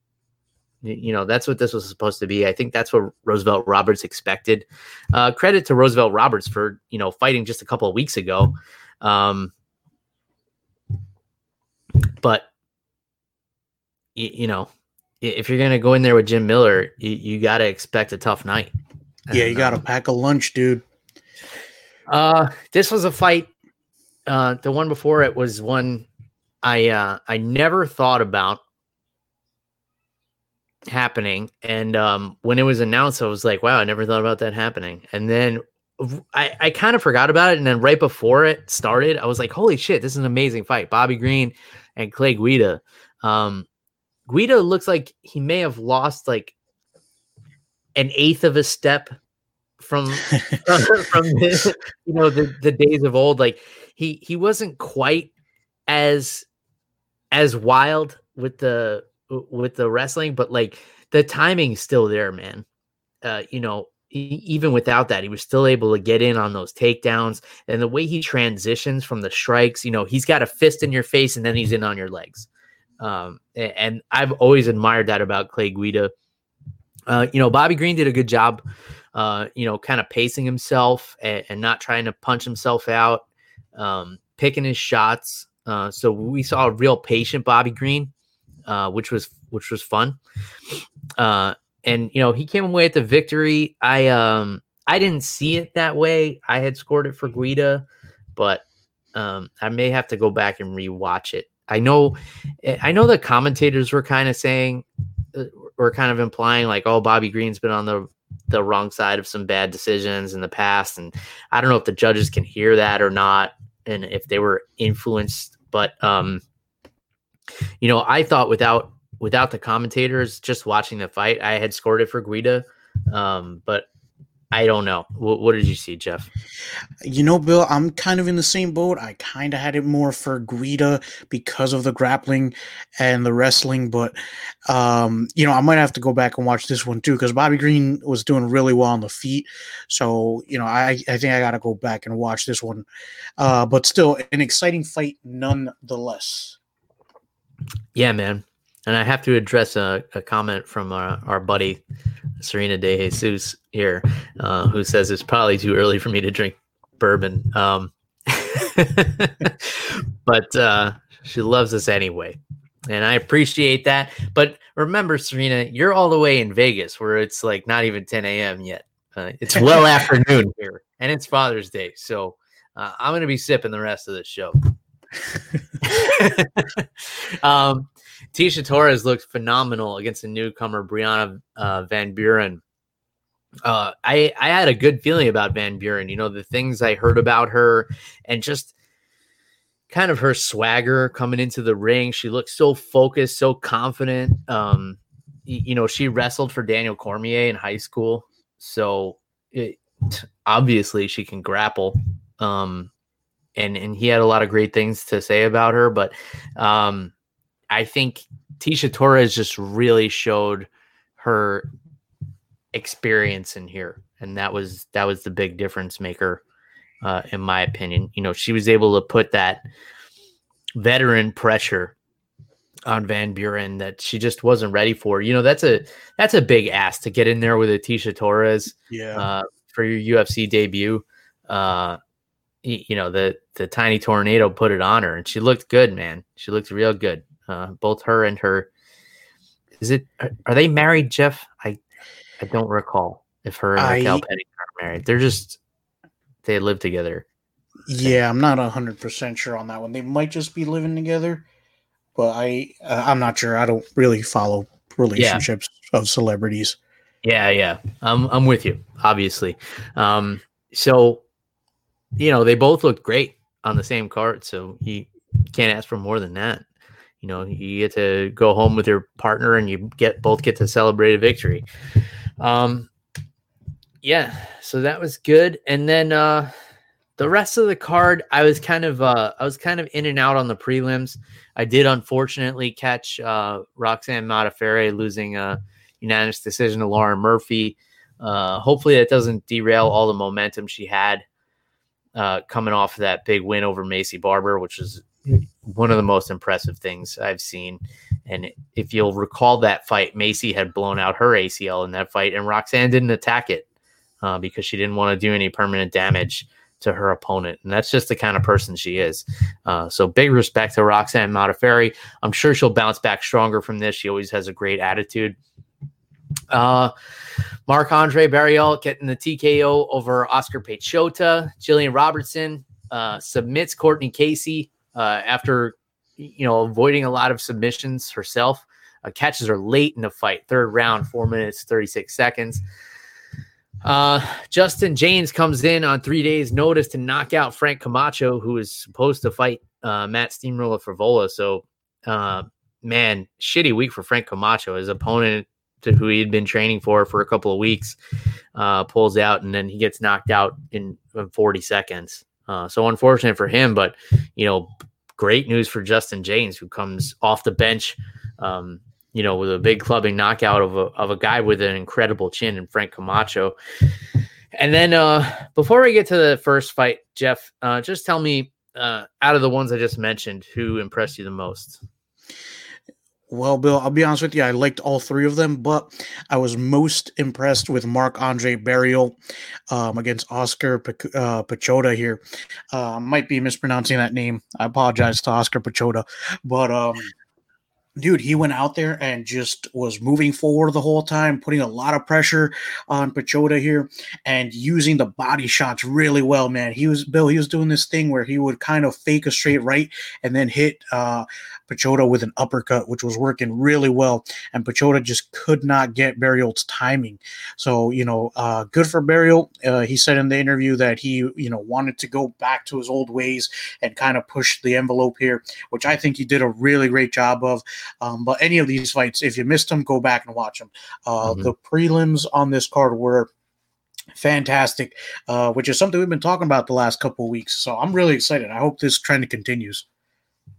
You know that's what this was supposed to be. I think that's what roosevelt roberts expected. Uh, credit to roosevelt roberts for you know fighting just a couple of weeks ago. Um, but you know if you're gonna go in there with Jim Miller, you, you got to expect a tough night. Yeah, you got to pack a lunch, dude. Uh, this was a fight. Uh, the one before it was one I uh I never thought about happening, and um, when it was announced, I was like, wow, I never thought about that happening. And then I I kind of forgot about it, and then right before it started, I was like, holy shit, this is an amazing fight, Bobby Green and Clay Guida. Um, Guida looks like he may have lost like an eighth of a step from from, from the, you know the, the days of old. Like he he wasn't quite as as wild with the with the wrestling, but like the timing's still there, man. Uh, you know, he, even without that, he was still able to get in on those takedowns and the way he transitions from the strikes. You know, he's got a fist in your face and then he's in on your legs. Um, and I've always admired that about Clay Guida. Uh, you know, Bobby Green did a good job, uh, you know, kind of pacing himself and, and, not trying to punch himself out, um, picking his shots. Uh, so we saw a real patient Bobby Green, uh, which was which was fun. Uh, and you know he came away with the victory. I um I didn't see it that way. I had scored it for Guida, but um, I may have to go back and rewatch it. I know, eh, I know the commentators were kind of saying, uh, were kind of implying like, oh, Bobby Green's been on the the wrong side of some bad decisions in the past, and I don't know if the judges can hear that or not, and if they were influenced. But um, you know, I thought without without the commentators, just watching the fight, I had scored it for Guida. Um, but I don't know. What, what, did you see, Jeff? You know, Bill, I'm kind of in the same boat. I kind of had it more for Guida because of the grappling and the wrestling, but um, you know, I might have to go back and watch this one too because Bobby Green was doing really well on the feet. So you know, I I think I got to go back and watch this one. Uh, but still, an exciting fight nonetheless. Yeah, man. And I have to address a, a comment from our, our buddy Serena De Jesus here, uh, who says it's probably too early for me to drink bourbon. Um, but uh, she loves us anyway. And I appreciate that. But remember, Serena, you're all the way in Vegas where it's like not even 10 a.m. yet. Uh, it's well afternoon here, and it's Father's Day. So uh, I'm going to be sipping the rest of the show. um, Tecia Torres looked phenomenal against the newcomer Brianna uh, Van Buren. Uh, I I had a good feeling about Van Buren. You know the things I heard about her, and just kind of her swagger coming into the ring. She looked so focused, so confident. Um, you know, she wrestled for Daniel Cormier in high school, so it, obviously she can grapple. Um, and and he had a lot of great things to say about her. But um, I think Tecia Torres just really showed her experience in here, and that was that was the big difference maker, uh, in my opinion. You know, she was able to put that veteran pressure on Van Buren that she just wasn't ready for. You know, that's a that's a big ask to get in there with a Tecia Torres, yeah, uh, for your UFC debut. Uh, you know the the tiny tornado put it on her and she looked good man she looked real good uh, both her and her is it are, they married jeff? I i don't recall if her and I, Pennington are married. They're just they live together. Yeah i'm not 100% sure on that one. They might just be living together but i uh, i'm not sure. I don't really follow relationships yeah. of celebrities. Yeah yeah. I'm i'm with you obviously. Um so you know, they both looked great on the same card, so you can't ask for more than that. You know, you get to go home with your partner, and you get both get to celebrate a victory. Um, yeah, so that was good. And then uh, the rest of the card, I was kind of uh, I was kind of in and out on the prelims. I did unfortunately catch uh, Roxanne Modafferi losing a unanimous decision to Lauren Murphy. Uh, hopefully, that doesn't derail all the momentum she had uh, coming off of that big win over Maycee Barber, which is one of the most impressive things I've seen. And if you'll recall that fight, Maycee had blown out her ACL in that fight, and Roxanne didn't attack it uh, because she didn't want to do any permanent damage to her opponent. And that's just the kind of person she is. Uh, so big respect to Roxanne Modafferi. I'm sure she'll bounce back stronger from this. She always has a great attitude. Uh, Marc Andre Barriault getting the TKO over Oscar Piechota. Jillian Robertson uh, submits Courtney Casey uh, after you know avoiding a lot of submissions herself. Uh, catches her late in the fight, third round, four minutes thirty six seconds. Uh, Justin Jaynes comes in on three days' notice to knock out Frank Camacho, who is supposed to fight uh, Matt Steamroller Frevola. So, uh, man, shitty week for Frank Camacho. His opponent to who he had been training for for a couple of weeks, uh, pulls out and then he gets knocked out in, in 40 seconds. Uh, so unfortunate for him, but you know, great news for Justin Jaynes, who comes off the bench, um, you know, with a big clubbing knockout of a, of a guy with an incredible chin and Frank Camacho. And then uh, before we get to the first fight, Jeff, uh, just tell me uh, out of the ones I just mentioned, who impressed you the most? Well, Bill, I'll be honest with you. I liked all three of them, but I was most impressed with Marc Andre Barriault um, against Oscar P- uh, here. Uh, might be mispronouncing that name. I apologize to Oscar Piechota, but um, dude, he went out there and just was moving forward the whole time, putting a lot of pressure on Piechota here and using the body shots really well, man. He was Bill, he was doing this thing where he would kind of fake a straight right and then hit uh Piechota with an uppercut, which was working really well. And Piechota just could not get Barriault's timing. So, you know, uh, good for Barriault. Uh, he said in the interview that he, you know, wanted to go back to his old ways and kind of push the envelope here, which I think he did a really great job of. Um, but any of these fights, if you missed them, go back and watch them. Uh, mm-hmm. The prelims on this card were fantastic, uh, which is something we've been talking about the last couple of weeks. So I'm really excited. I hope this trend continues.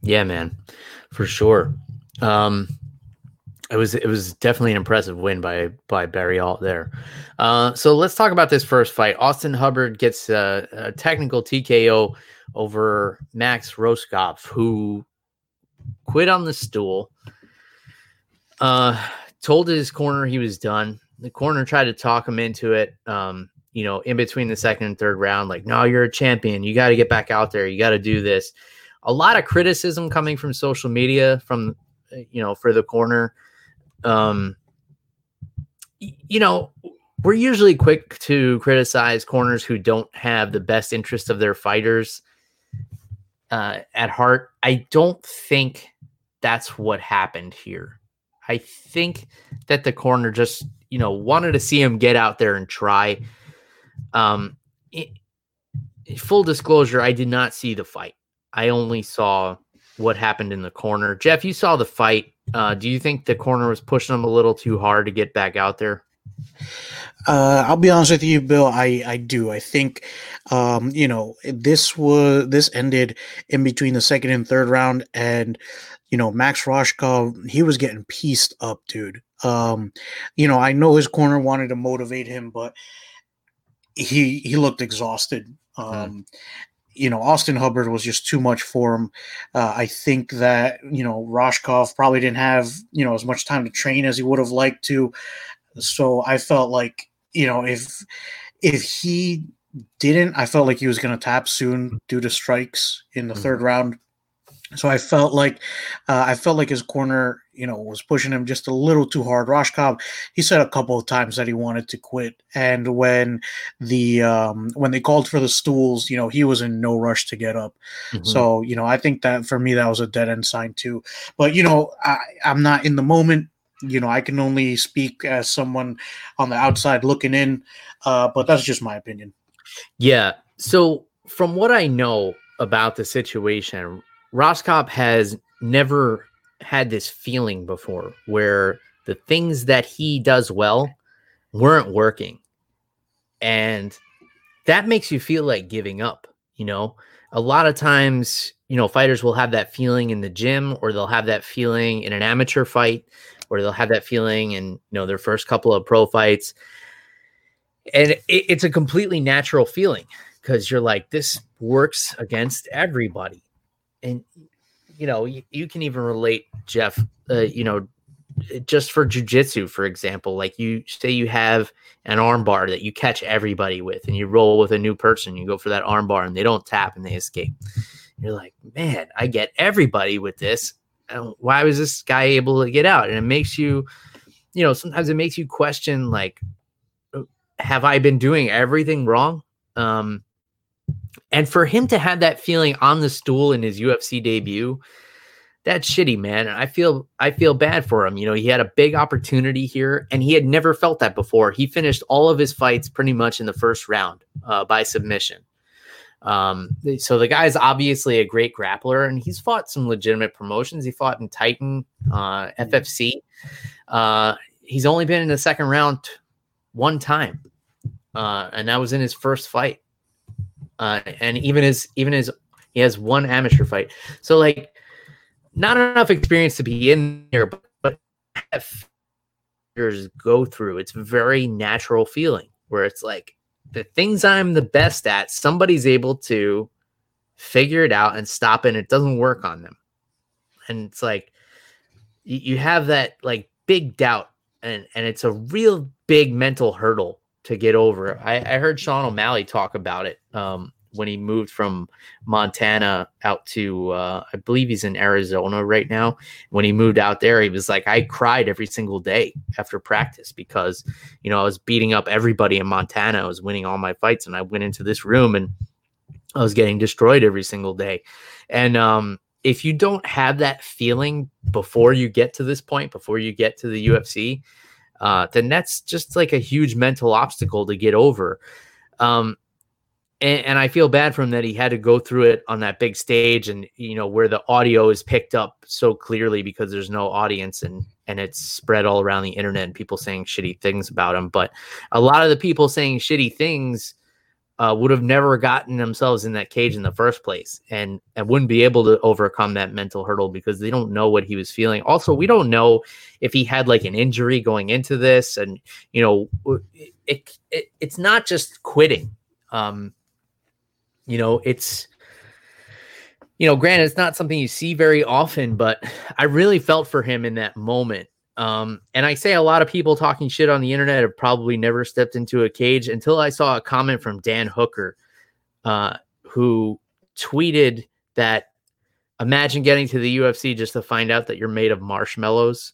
Yeah, man for sure. Um, it was it was definitely an impressive win by by Barriault there. Uh, so let's talk about this first fight. Austin Hubbard gets a, a technical TKO over Max Rohskopf, who quit on the stool. Uh, told his corner he was done. The corner tried to talk him into it. Um, you know, in between the second and third round, like, no, you're a champion. You got to get back out there. You got to do this a lot of criticism coming from social media from you know for the corner. Um you know we're usually quick to criticize corners who don't have the best interest of their fighters uh, at heart. I don't think that's what happened here. I think that the corner just you know wanted to see him get out there and try. Um it, full disclosure i did not see the fight I only saw what happened in the corner. Jeff, you saw the fight. Uh, do you think the corner was pushing him a little too hard to get back out there? Uh, I'll be honest with you, Bill. I, I do. I think, um, you know, this was this ended in between the second and third round, and you know, Max Rohskopf, he was getting pieced up, dude. Um, you know, I know his corner wanted to motivate him, but he he looked exhausted. Hmm. Um, you know, Austin Hubbard was just too much for him. Uh, I think that, you know, Rohskopf probably didn't have, you know, as much time to train as he would have liked to. So I felt like, you know, if if he didn't, I felt like he was going to tap soon due to strikes in the mm-hmm. third round. So I felt like uh, I felt like his corner, you know, was pushing him just a little too hard. Rohskopf, he said a couple of times that he wanted to quit, and when the um, when they called for the stools, you know, he was in no rush to get up. Mm-hmm. So you know, I think that for me that was a dead end sign too. But you know, I, I'm not in the moment. You know, I can only speak as someone on the outside looking in. Uh, but that's just my opinion. Yeah. So from what I know about the situation, Rohskopf has never had this feeling before where the things that he does well weren't working. And that makes you feel like giving up, you know. A lot of times, you know, fighters will have that feeling in the gym or they'll have that feeling in an amateur fight or they'll have that feeling in, you know, their first couple of pro fights. And it, it's a completely natural feeling because you're like this works against everybody and you know you, you can even relate jeff uh, you know just for jujitsu, for example, like you say you have an armbar that you catch everybody with, and you roll with a new person, you go for that armbar, and they don't tap and they escape. You're like, man, I get everybody with this. Why was this guy able to get out? And it makes you, you know, sometimes it makes you question, like, uh, have I been doing everything wrong? Um, and for him to have that feeling on the stool in his UFC debut, that's shitty, man. And I feel I feel bad for him. You know, he had a big opportunity here, and he had never felt that before. He finished all of his fights pretty much in the first round uh, by submission. Um, so the guy is obviously a great grappler, and he's fought some legitimate promotions. He fought in Titan, uh, FFC. Uh, he's only been in the second round one time, uh, and that was in his first fight uh, and even his even his he has one amateur fight. So like, not enough experience to be in there, but, but have go through. It's very natural feeling where it's like the things I'm the best at, somebody's able to figure it out and stop. And it doesn't work on them, and it's like you have that like big doubt, and and it's a real big mental hurdle to get over. I, I heard Sean O'Malley talk about it um, when he moved from Montana out to uh, I believe he's in Arizona right now. When he moved out there, he was like, I cried every single day after practice because you know I was beating up everybody in Montana. I was winning all my fights, and I went into this room and I was getting destroyed every single day. And um, if you don't have that feeling before you get to this point, before you get to the UFC, uh, then that's just like a huge mental obstacle to get over. Um, and, and, I feel bad for him that he had to go through it on that big stage, and you know where the audio is picked up so clearly because there's no audience and and it's spread all around the internet and people saying shitty things about him. But a lot of the people saying shitty things uh, would have never gotten themselves in that cage in the first place and and wouldn't be able to overcome that mental hurdle because they don't know what he was feeling. Also we don't know if he had like an injury going into this and you know it, it it's not just quitting. Um you know it's you know granted it's not something you see very often but i really felt for him in that moment um, and I say a lot of people talking shit on the internet have probably never stepped into a cage until I saw a comment from Dan Hooker, uh, who tweeted that imagine getting to the UFC just to find out that you're made of marshmallows.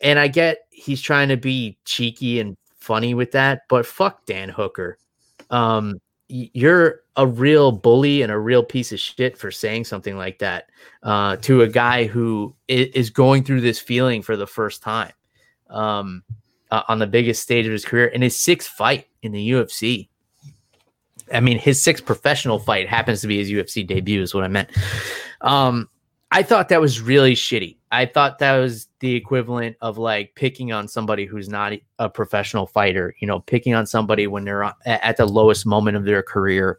And I get he's trying to be cheeky and funny with that, but fuck Dan Hooker. Um, you're a real bully and a real piece of shit for saying something like that uh, to a guy who is going through this feeling for the first time um, uh, on the biggest stage of his career in his sixth fight in the UFC. I mean, his sixth professional fight happens to be his UFC debut, is what I meant. Um, I thought that was really shitty. I thought that was the equivalent of like picking on somebody who's not a professional fighter, you know, picking on somebody when they're at the lowest moment of their career.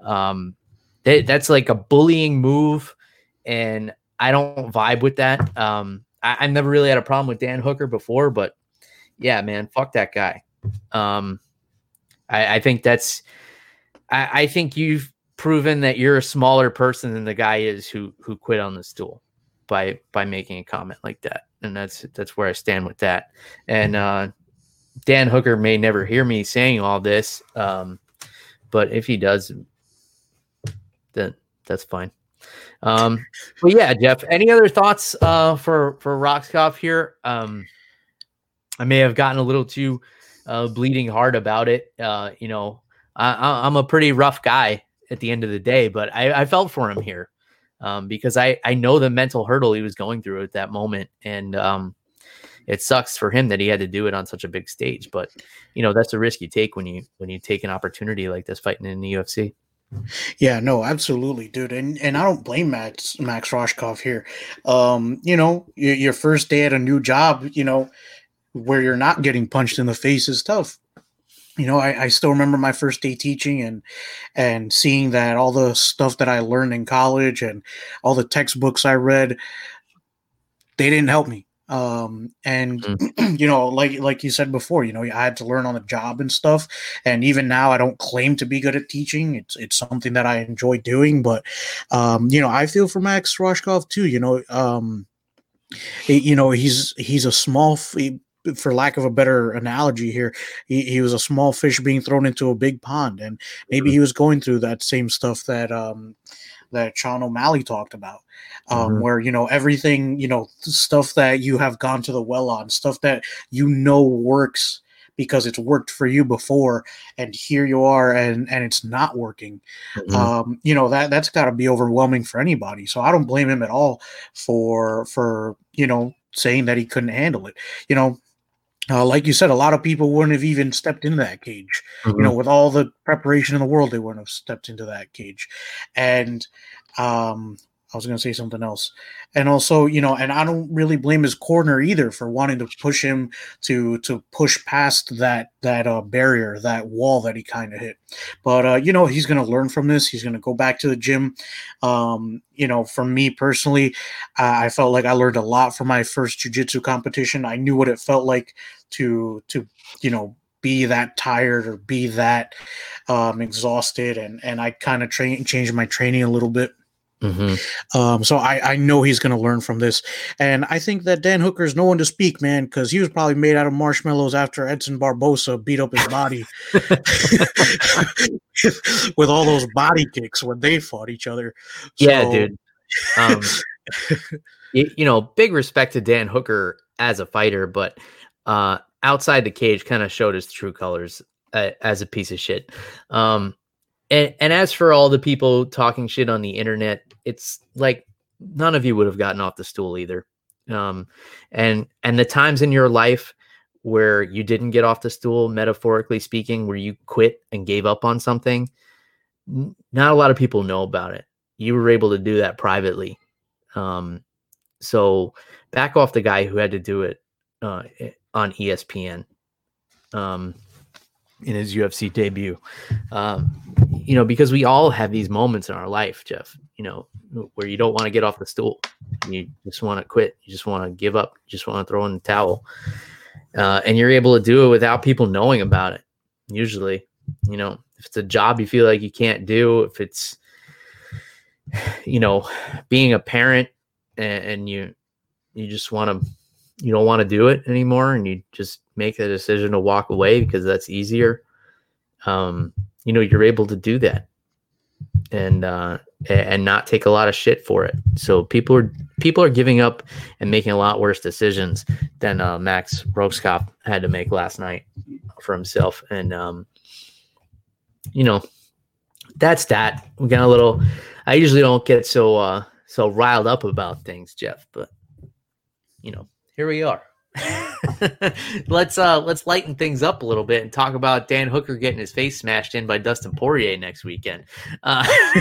Um, they, that's like a bullying move, and I don't vibe with that. Um, I, have never really had a problem with Dan Hooker before, but yeah, man, fuck that guy. Um, I, I think that's, I, I think you've proven that you're a smaller person than the guy is who who quit on the stool by by making a comment like that. And that's that's where i stand with that. And uh dan hooker may never hear me saying all this um but if he does then that's fine. Um but yeah jeff any other thoughts uh for for Rohskopf here? Um i may have gotten a little too uh bleeding heart about it. Uh you know I, i'm a pretty rough guy at the end of the day. But I, I felt for him here um, because I, I know the mental hurdle he was going through at that moment. And um, it sucks for him that he had to do it on such a big stage. But, you know, that's a risk you take when you when you take an opportunity like this fighting in the UFC. Yeah, no, absolutely, dude, and and I don't blame Max Max Rohskopf here. Um, you know, your, your first day at a new job, you know, where you're not getting punched in the face is tough you know I, I, still remember my first day teaching and and seeing that all the stuff that i learned in college and all the textbooks i read they didn't help me. Um and mm. you know like like you said before you know i had to learn on the job and stuff. And even now i don't claim to be good at teaching. It's it's something that i enjoy doing but um you know i feel for max Rohskopf too you know um you know he's he's a small for lack of a better analogy here, he, he was a small fish being thrown into a big pond, and maybe mm-hmm. he was going through that same stuff that um, that Sean O'Malley talked about, um, mm-hmm. where you know everything, you know, stuff that you have gone to the well on, stuff that you know works because it's worked for you before and here you are and and it's not working mm-hmm. um you know that that's got to be overwhelming for anybody so i don't blame him at all for for you know saying that he couldn't handle it you know uh, like you said, a lot of people wouldn't have even stepped into that cage. Mm-hmm. You know, with all the preparation in the world, they wouldn't have stepped into that cage. And um, I was going to say something else. And also, you know, and I don't really blame his corner either for wanting to push him to to push past that that uh, barrier, that wall that he kind of hit. But uh, you know, he's going to learn from this. He's going to go back to the gym. Um, you know, for me personally, uh, I felt like I learned a lot from my first jiu-jitsu competition. I knew what it felt like to to you know be that tired or be that um, exhausted, and and I kind of train changed my training a little bit Mm-hmm. Um, so I, I know he's going to learn from this, and I think that Dan Hooker is no one to speak, man, because he was probably made out of marshmallows after Edson Barbosa beat up his body with all those body kicks when they fought each other. So, yeah, dude. Um, you, you, know, big respect to Dan Hooker as a fighter, but uh, outside the cage, kind of showed his true colors uh, as a piece of shit. Um, and, and as for all the people talking shit on the internet, it's like none of you would have gotten off the stool either. Um, and and the times in your life where you didn't get off the stool, metaphorically speaking, where you quit and gave up on something, not a lot of people know about it. You were able to do that privately. Um, so back off the guy who had to do it uh, on ESPN. Um, in his UFC debut. Um, you know, because we all have these moments in our life, Jeff, you know, where you don't want to get off the stool. You just want to quit. You just want to give up. You just want to throw in the towel. Uh, and you're able to do it without people knowing about it. Usually, you know, if it's a job you feel like you can't do, if it's, you know, being a parent and, and you, you just want to you don't want to do it anymore and you just make the decision to walk away because that's easier um you know you're able to do that. And uh and not take a lot of shit for it. So people are people are giving up and making a lot worse decisions than uh max Rohskopf had to make last night for himself. And um you know that's that. We got a little i usually don't get so uh so riled up about things jeff but you know here we are. let's uh let's lighten things up a little bit and talk about Dan Hooker getting his face smashed in by Dustin Poirier next weekend. Uh,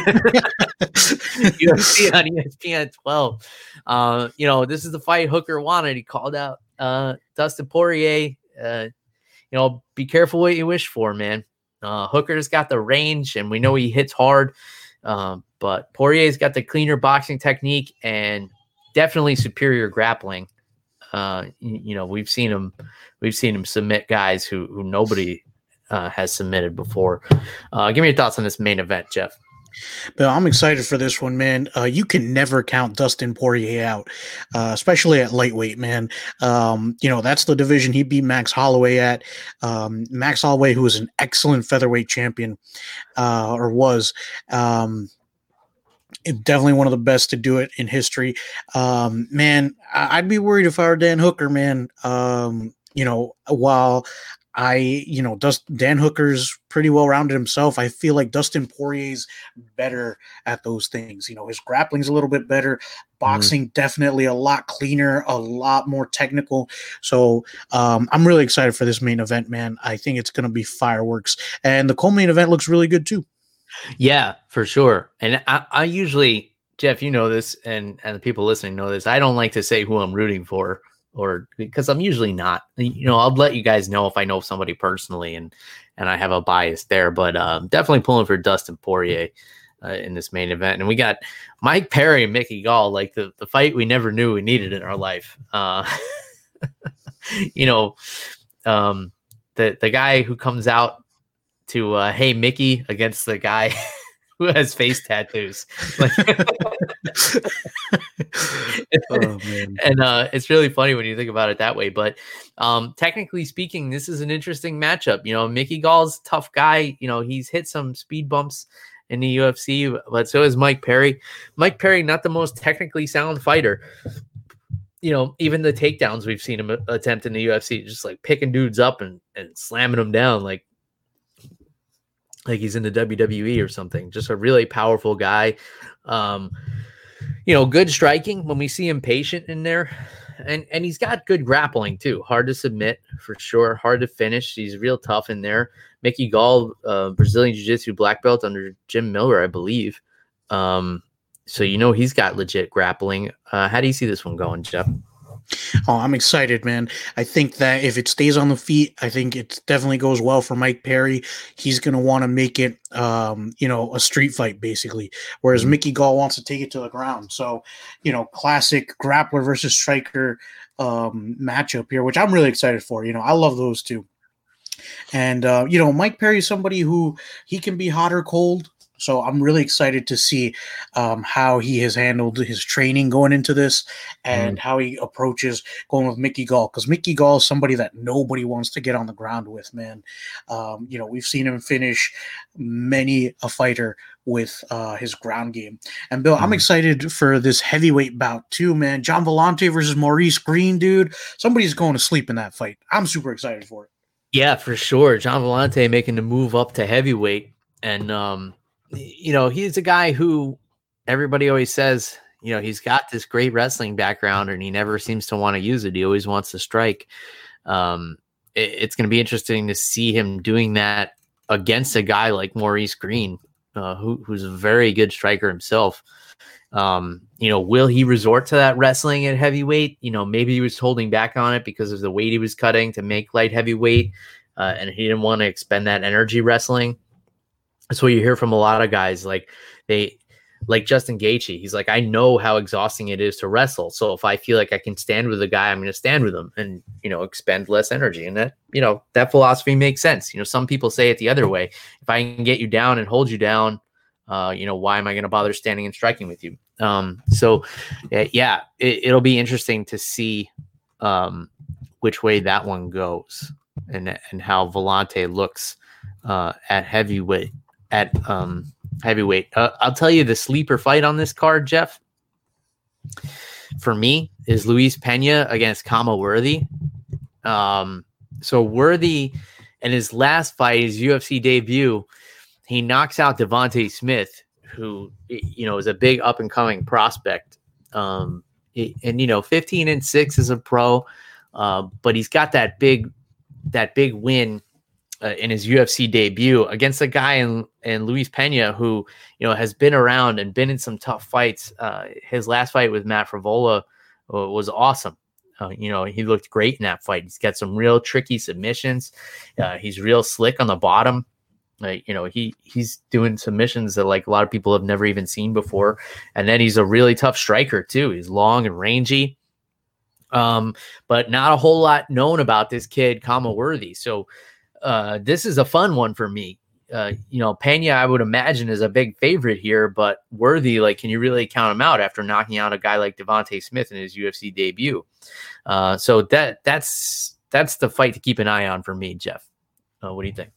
UFC on ESPN 12. Uh, you know, this is the fight Hooker wanted. He called out uh Dustin Poirier. Uh, you know, be careful what you wish for, man. Uh, Hooker's got the range, and we know he hits hard. Um, but Poirier's got the cleaner boxing technique and definitely superior grappling. Uh, you, know, we've seen him, we've seen him submit guys who who nobody uh, has submitted before. Uh, give me your thoughts on this main event, Jeff. But I'm excited for this one, man. Uh, you can never count Dustin Poirier out, uh, especially at lightweight, man. Um, you know, that's the division he beat Max Holloway at. Um, Max Holloway, who was an excellent featherweight champion, uh, or was. Um, definitely one of the best to do it in history. Um, man, I'd be worried if I were Dan Hooker, man. Um, you know, while I, you know, Dust, Dan Hooker's pretty well rounded himself. I feel like Dustin Poirier's better at those things. You know, his grappling's a little bit better, mm-hmm. boxing mm-hmm. definitely a lot cleaner, a lot more technical. So um, I'm really excited for this main event, man. I think it's going to be fireworks, and the co-main event looks really good too. Yeah, for sure. And I, I usually, Jeff, you know this, and and the people listening know this. I don't like to say who I'm rooting for, or because I'm usually not. You know, I'll let you guys know if I know somebody personally, and and I have a bias there. But um, definitely pulling for Dustin Poirier. Uh, in this main event. And we got Mike Perry and Mickey Gall, like the, the fight we never knew we needed in our life. Uh, you know, um, the, the guy who comes out to uh, "Hey Mickey" against the guy who has face tattoos. Like, oh, and uh, it's really funny when you think about it that way. But um, technically speaking, this is an interesting matchup. You know, Mickey Gall's tough guy. You know, he's hit some speed bumps in the UFC, but so is Mike Perry. Mike Perry, not the most technically sound fighter. You know, even the takedowns we've seen him attempt in the UFC, just like picking dudes up and, and slamming them down. Like like he's in the WWE or something. Just a really powerful guy. Um, you know, good striking when we see him patient in there. And and he's got good grappling too. Hard to submit for sure. Hard to finish. He's real tough in there. Mickey Gall, uh, Brazilian Jiu Jitsu black belt under Jim Miller, I believe. Um, so you know he's got legit grappling. Uh, how do you see this one going, Jeff? Oh, I'm excited, man. I think that if it stays on the feet, I think it definitely goes well for Mike Perry. He's going to want to make it, um, you know, a street fight, basically. Whereas mm-hmm. Mickey Gall wants to take it to the ground. So, you know, classic grappler versus striker um, matchup here, which I'm really excited for. You know, I love those two. And, uh, you know, Mike Perry is somebody who he can be hot or cold So I'm really excited to see um, how he has handled his training going into this and mm. how he approaches going with Mickey Gall. Because Mickey Gall is somebody that nobody wants to get on the ground with, man. Um, you know, we've seen him finish many a fighter with uh, his ground game. And Bill, mm. I'm excited for this heavyweight bout too, man. Gian Villante versus Maurice Greene, dude. Somebody's going to sleep in that fight. I'm super excited for it. Yeah, for sure. Gian Villante making the move up to heavyweight. And um, you know, he's a guy who everybody always says, you know, he's got this great wrestling background and he never seems to want to use it. He always wants to strike. Um, it, it's going to be interesting to see him doing that against a guy like Maurice Greene, uh, who, who's a very good striker himself. Um, you know, will he resort to that wrestling at heavyweight? You know, maybe he was holding back on it because of the weight he was cutting to make light heavyweight, uh, and he didn't want to expend that energy wrestling. That's what you hear from a lot of guys. Like they, like Justin Gaethje, he's like, I know how exhausting it is to wrestle. So if I feel like I can stand with a guy, I'm going to stand with him and you know expend less energy. And that you know that philosophy makes sense. You know, some people say it the other way. If I can get you down and hold you down, uh, you know, why am I going to bother standing and striking with you? Um, so yeah, it, will be interesting to see um, which way that one goes and and how Villante looks uh, at heavyweight at um, heavyweight. Uh, I'll tell you the sleeper fight on this card, Jeff. For me, is Luis Pena against Khama Worthy. Um, so Worthy in his last fight, his UFC debut, he knocks out Devonte Smith, who you know is a big up and coming prospect. Um, and you know, 15 and six as a pro, uh, but he's got that big that big win uh, in his UFC debut against a guy in, in Luis Pena who you know has been around and been in some tough fights. Uh, his last fight with Matt Frevola uh, was awesome. Uh, you know he looked great in that fight. He's got some real tricky submissions. Uh, he's real slick on the bottom. you know he he's doing submissions that like a lot of people have never even seen before. And then he's a really tough striker too. He's long and rangy. Um, but not a whole lot known about this kid, Khama Worthy. So uh, this is a fun one for me. Uh, you know, Pena, I would imagine, is a big favorite here, but Worthy, like, can you really count him out after knocking out a guy like Devonte Smith in his UFC debut? Uh, so that that's that's the fight to keep an eye on for me, Jeff. Uh, what do you think?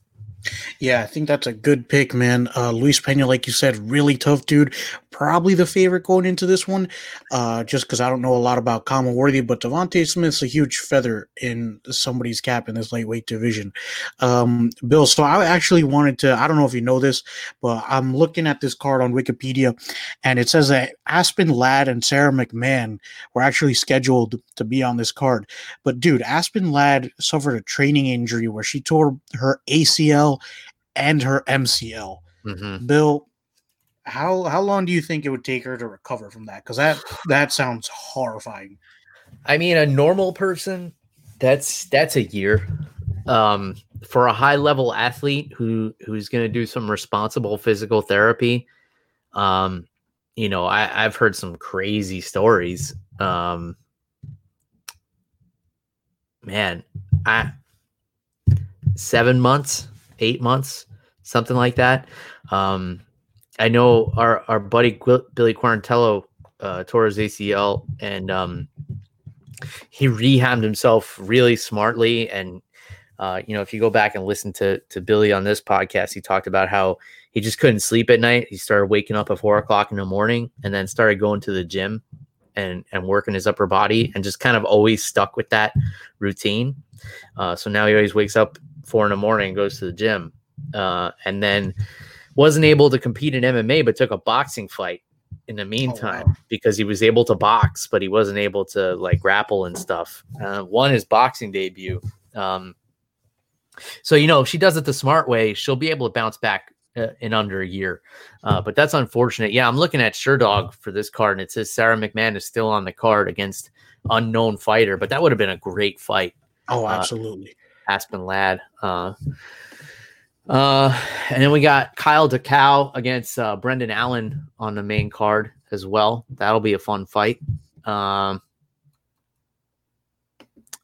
Yeah, I think that's a good pick, man. Uh, Luis Pena, like you said, really tough dude. Probably the favorite going into this one, uh, just because I don't know a lot about Khama Worthy, but Devonte Smith's a huge feather in somebody's cap in this lightweight division. Um, Bill, so I actually wanted to, I don't know if you know this, but I'm looking at this card on Wikipedia, and it says that Aspen Ladd and Sara McMann were actually scheduled to be on this card. But dude, Aspen Ladd suffered a training injury where she tore her ACL and her MCL. Mm-hmm. Bill, how how long do you think it would take her to recover from that? Because that that sounds horrifying. I mean, a normal person, that's that's a year. Um, for a high level athlete who who's going to do some responsible physical therapy, um, you know, I, I've heard some crazy stories. Um, man, I seven months eight months, something like that. Um, I know our our buddy Billy Quarantillo uh, tore his ACL, and um, he rehabbed himself really smartly. And uh, you know, if you go back and listen to to Billy on this podcast, he talked about how he just couldn't sleep at night. He started waking up at four o'clock in the morning, and then started going to the gym and and working his upper body, and just kind of always stuck with that routine. Uh, so now he always wakes up four in the morning, goes to the gym, uh, and then wasn't able to compete in MMA, but took a boxing fight in the meantime oh, wow. because he was able to box, but he wasn't able to like grapple and stuff. Uh, won his boxing debut. Um, so you know, if she does it the smart way, she'll be able to bounce back uh, in under a year. Uh, but that's unfortunate. Yeah, I'm looking at Sherdog for this card, and it says Sara McMann is still on the card against unknown fighter, but that would have been a great fight. Oh, uh, absolutely. Aspen Ladd. Uh, uh, and then we got Kyle Daukaus against uh, Brendan Allen on the main card as well. That'll be a fun fight. Um,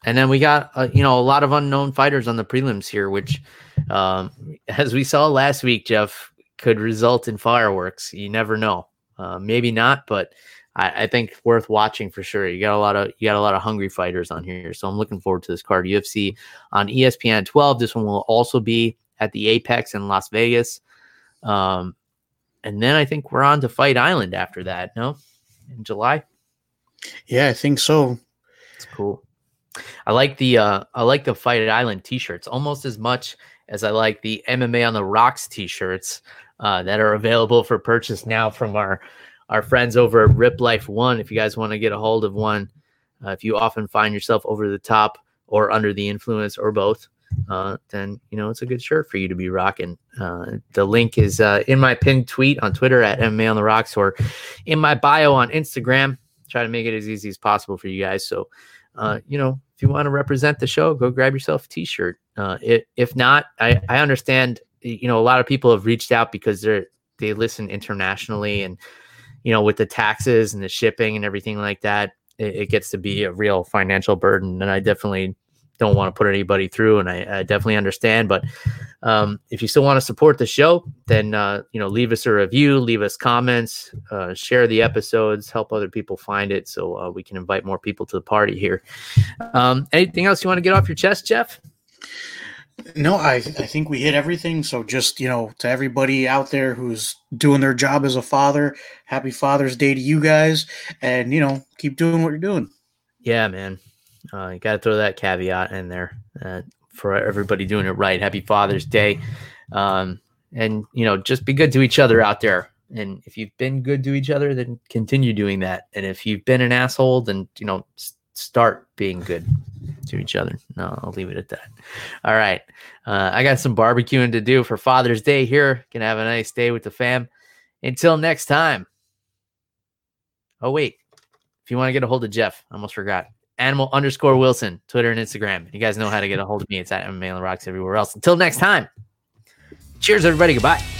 and then we got uh, you know a lot of unknown fighters on the prelims here, which, um, as we saw last week, Jeff could result in fireworks. You never know. Uh, maybe not, but I, I, think worth watching for sure. You got a lot of you got a lot of hungry fighters on here, so I'm looking forward to this card. UFC on ESPN 12. This one will also be at the Apex in Las Vegas, um, and then I think we're on to Fight Island after that. No, in July. Yeah, I think so. It's cool. I like the uh, I like the Fight Island T-shirts almost as much as I like the MMA on the Rocks T-shirts uh, that are available for purchase now from our our friends over at Rip Life One. If you guys want to get a hold of one, uh, if you often find yourself over the top or under the influence or both, uh, then you know it's a good shirt for you to be rocking. Uh, the link is uh, in my pinned tweet on Twitter at MMA on the Rocks or in my bio on Instagram. Try to make it as easy as possible for you guys. So, uh, you know, if you want to represent the show, go grab yourself a T-shirt. Uh, it, if not, I, I understand. You know, a lot of people have reached out because they're they listen internationally and you know, with the taxes and the shipping and everything like that, it, it gets to be a real financial burden. And I definitely don't want to put anybody through, and I, I definitely understand. But um, if you still want to support the show, then uh, you know, leave us a review, leave us comments, uh, share the episodes, help other people find it, so uh, we can invite more people to the party here. Um, anything else you want to get off your chest, Jeff? No, I I think we hit everything. So just you know, to everybody out there who's doing their job as a father, happy Father's Day to you guys, and you know, keep doing what you're doing. Yeah, man. Uh, you got to throw that caveat in there uh, for everybody doing it right. Happy Father's Day, um, and you know, just be good to each other out there. And if you've been good to each other, then continue doing that. And if you've been an asshole, then you know, start being good to each other. No, I'll leave it at that. All right. Uh, I got some barbecuing to do for Father's Day here. Can have a nice day with the fam. Until next time. Oh, wait. If you want to get a hold of Jeff, I almost forgot. Animal underscore Wilson, Twitter and Instagram. You guys know how to get a hold of me. It's at MMA on the Rocks everywhere else. Until next time. Cheers, everybody. Goodbye.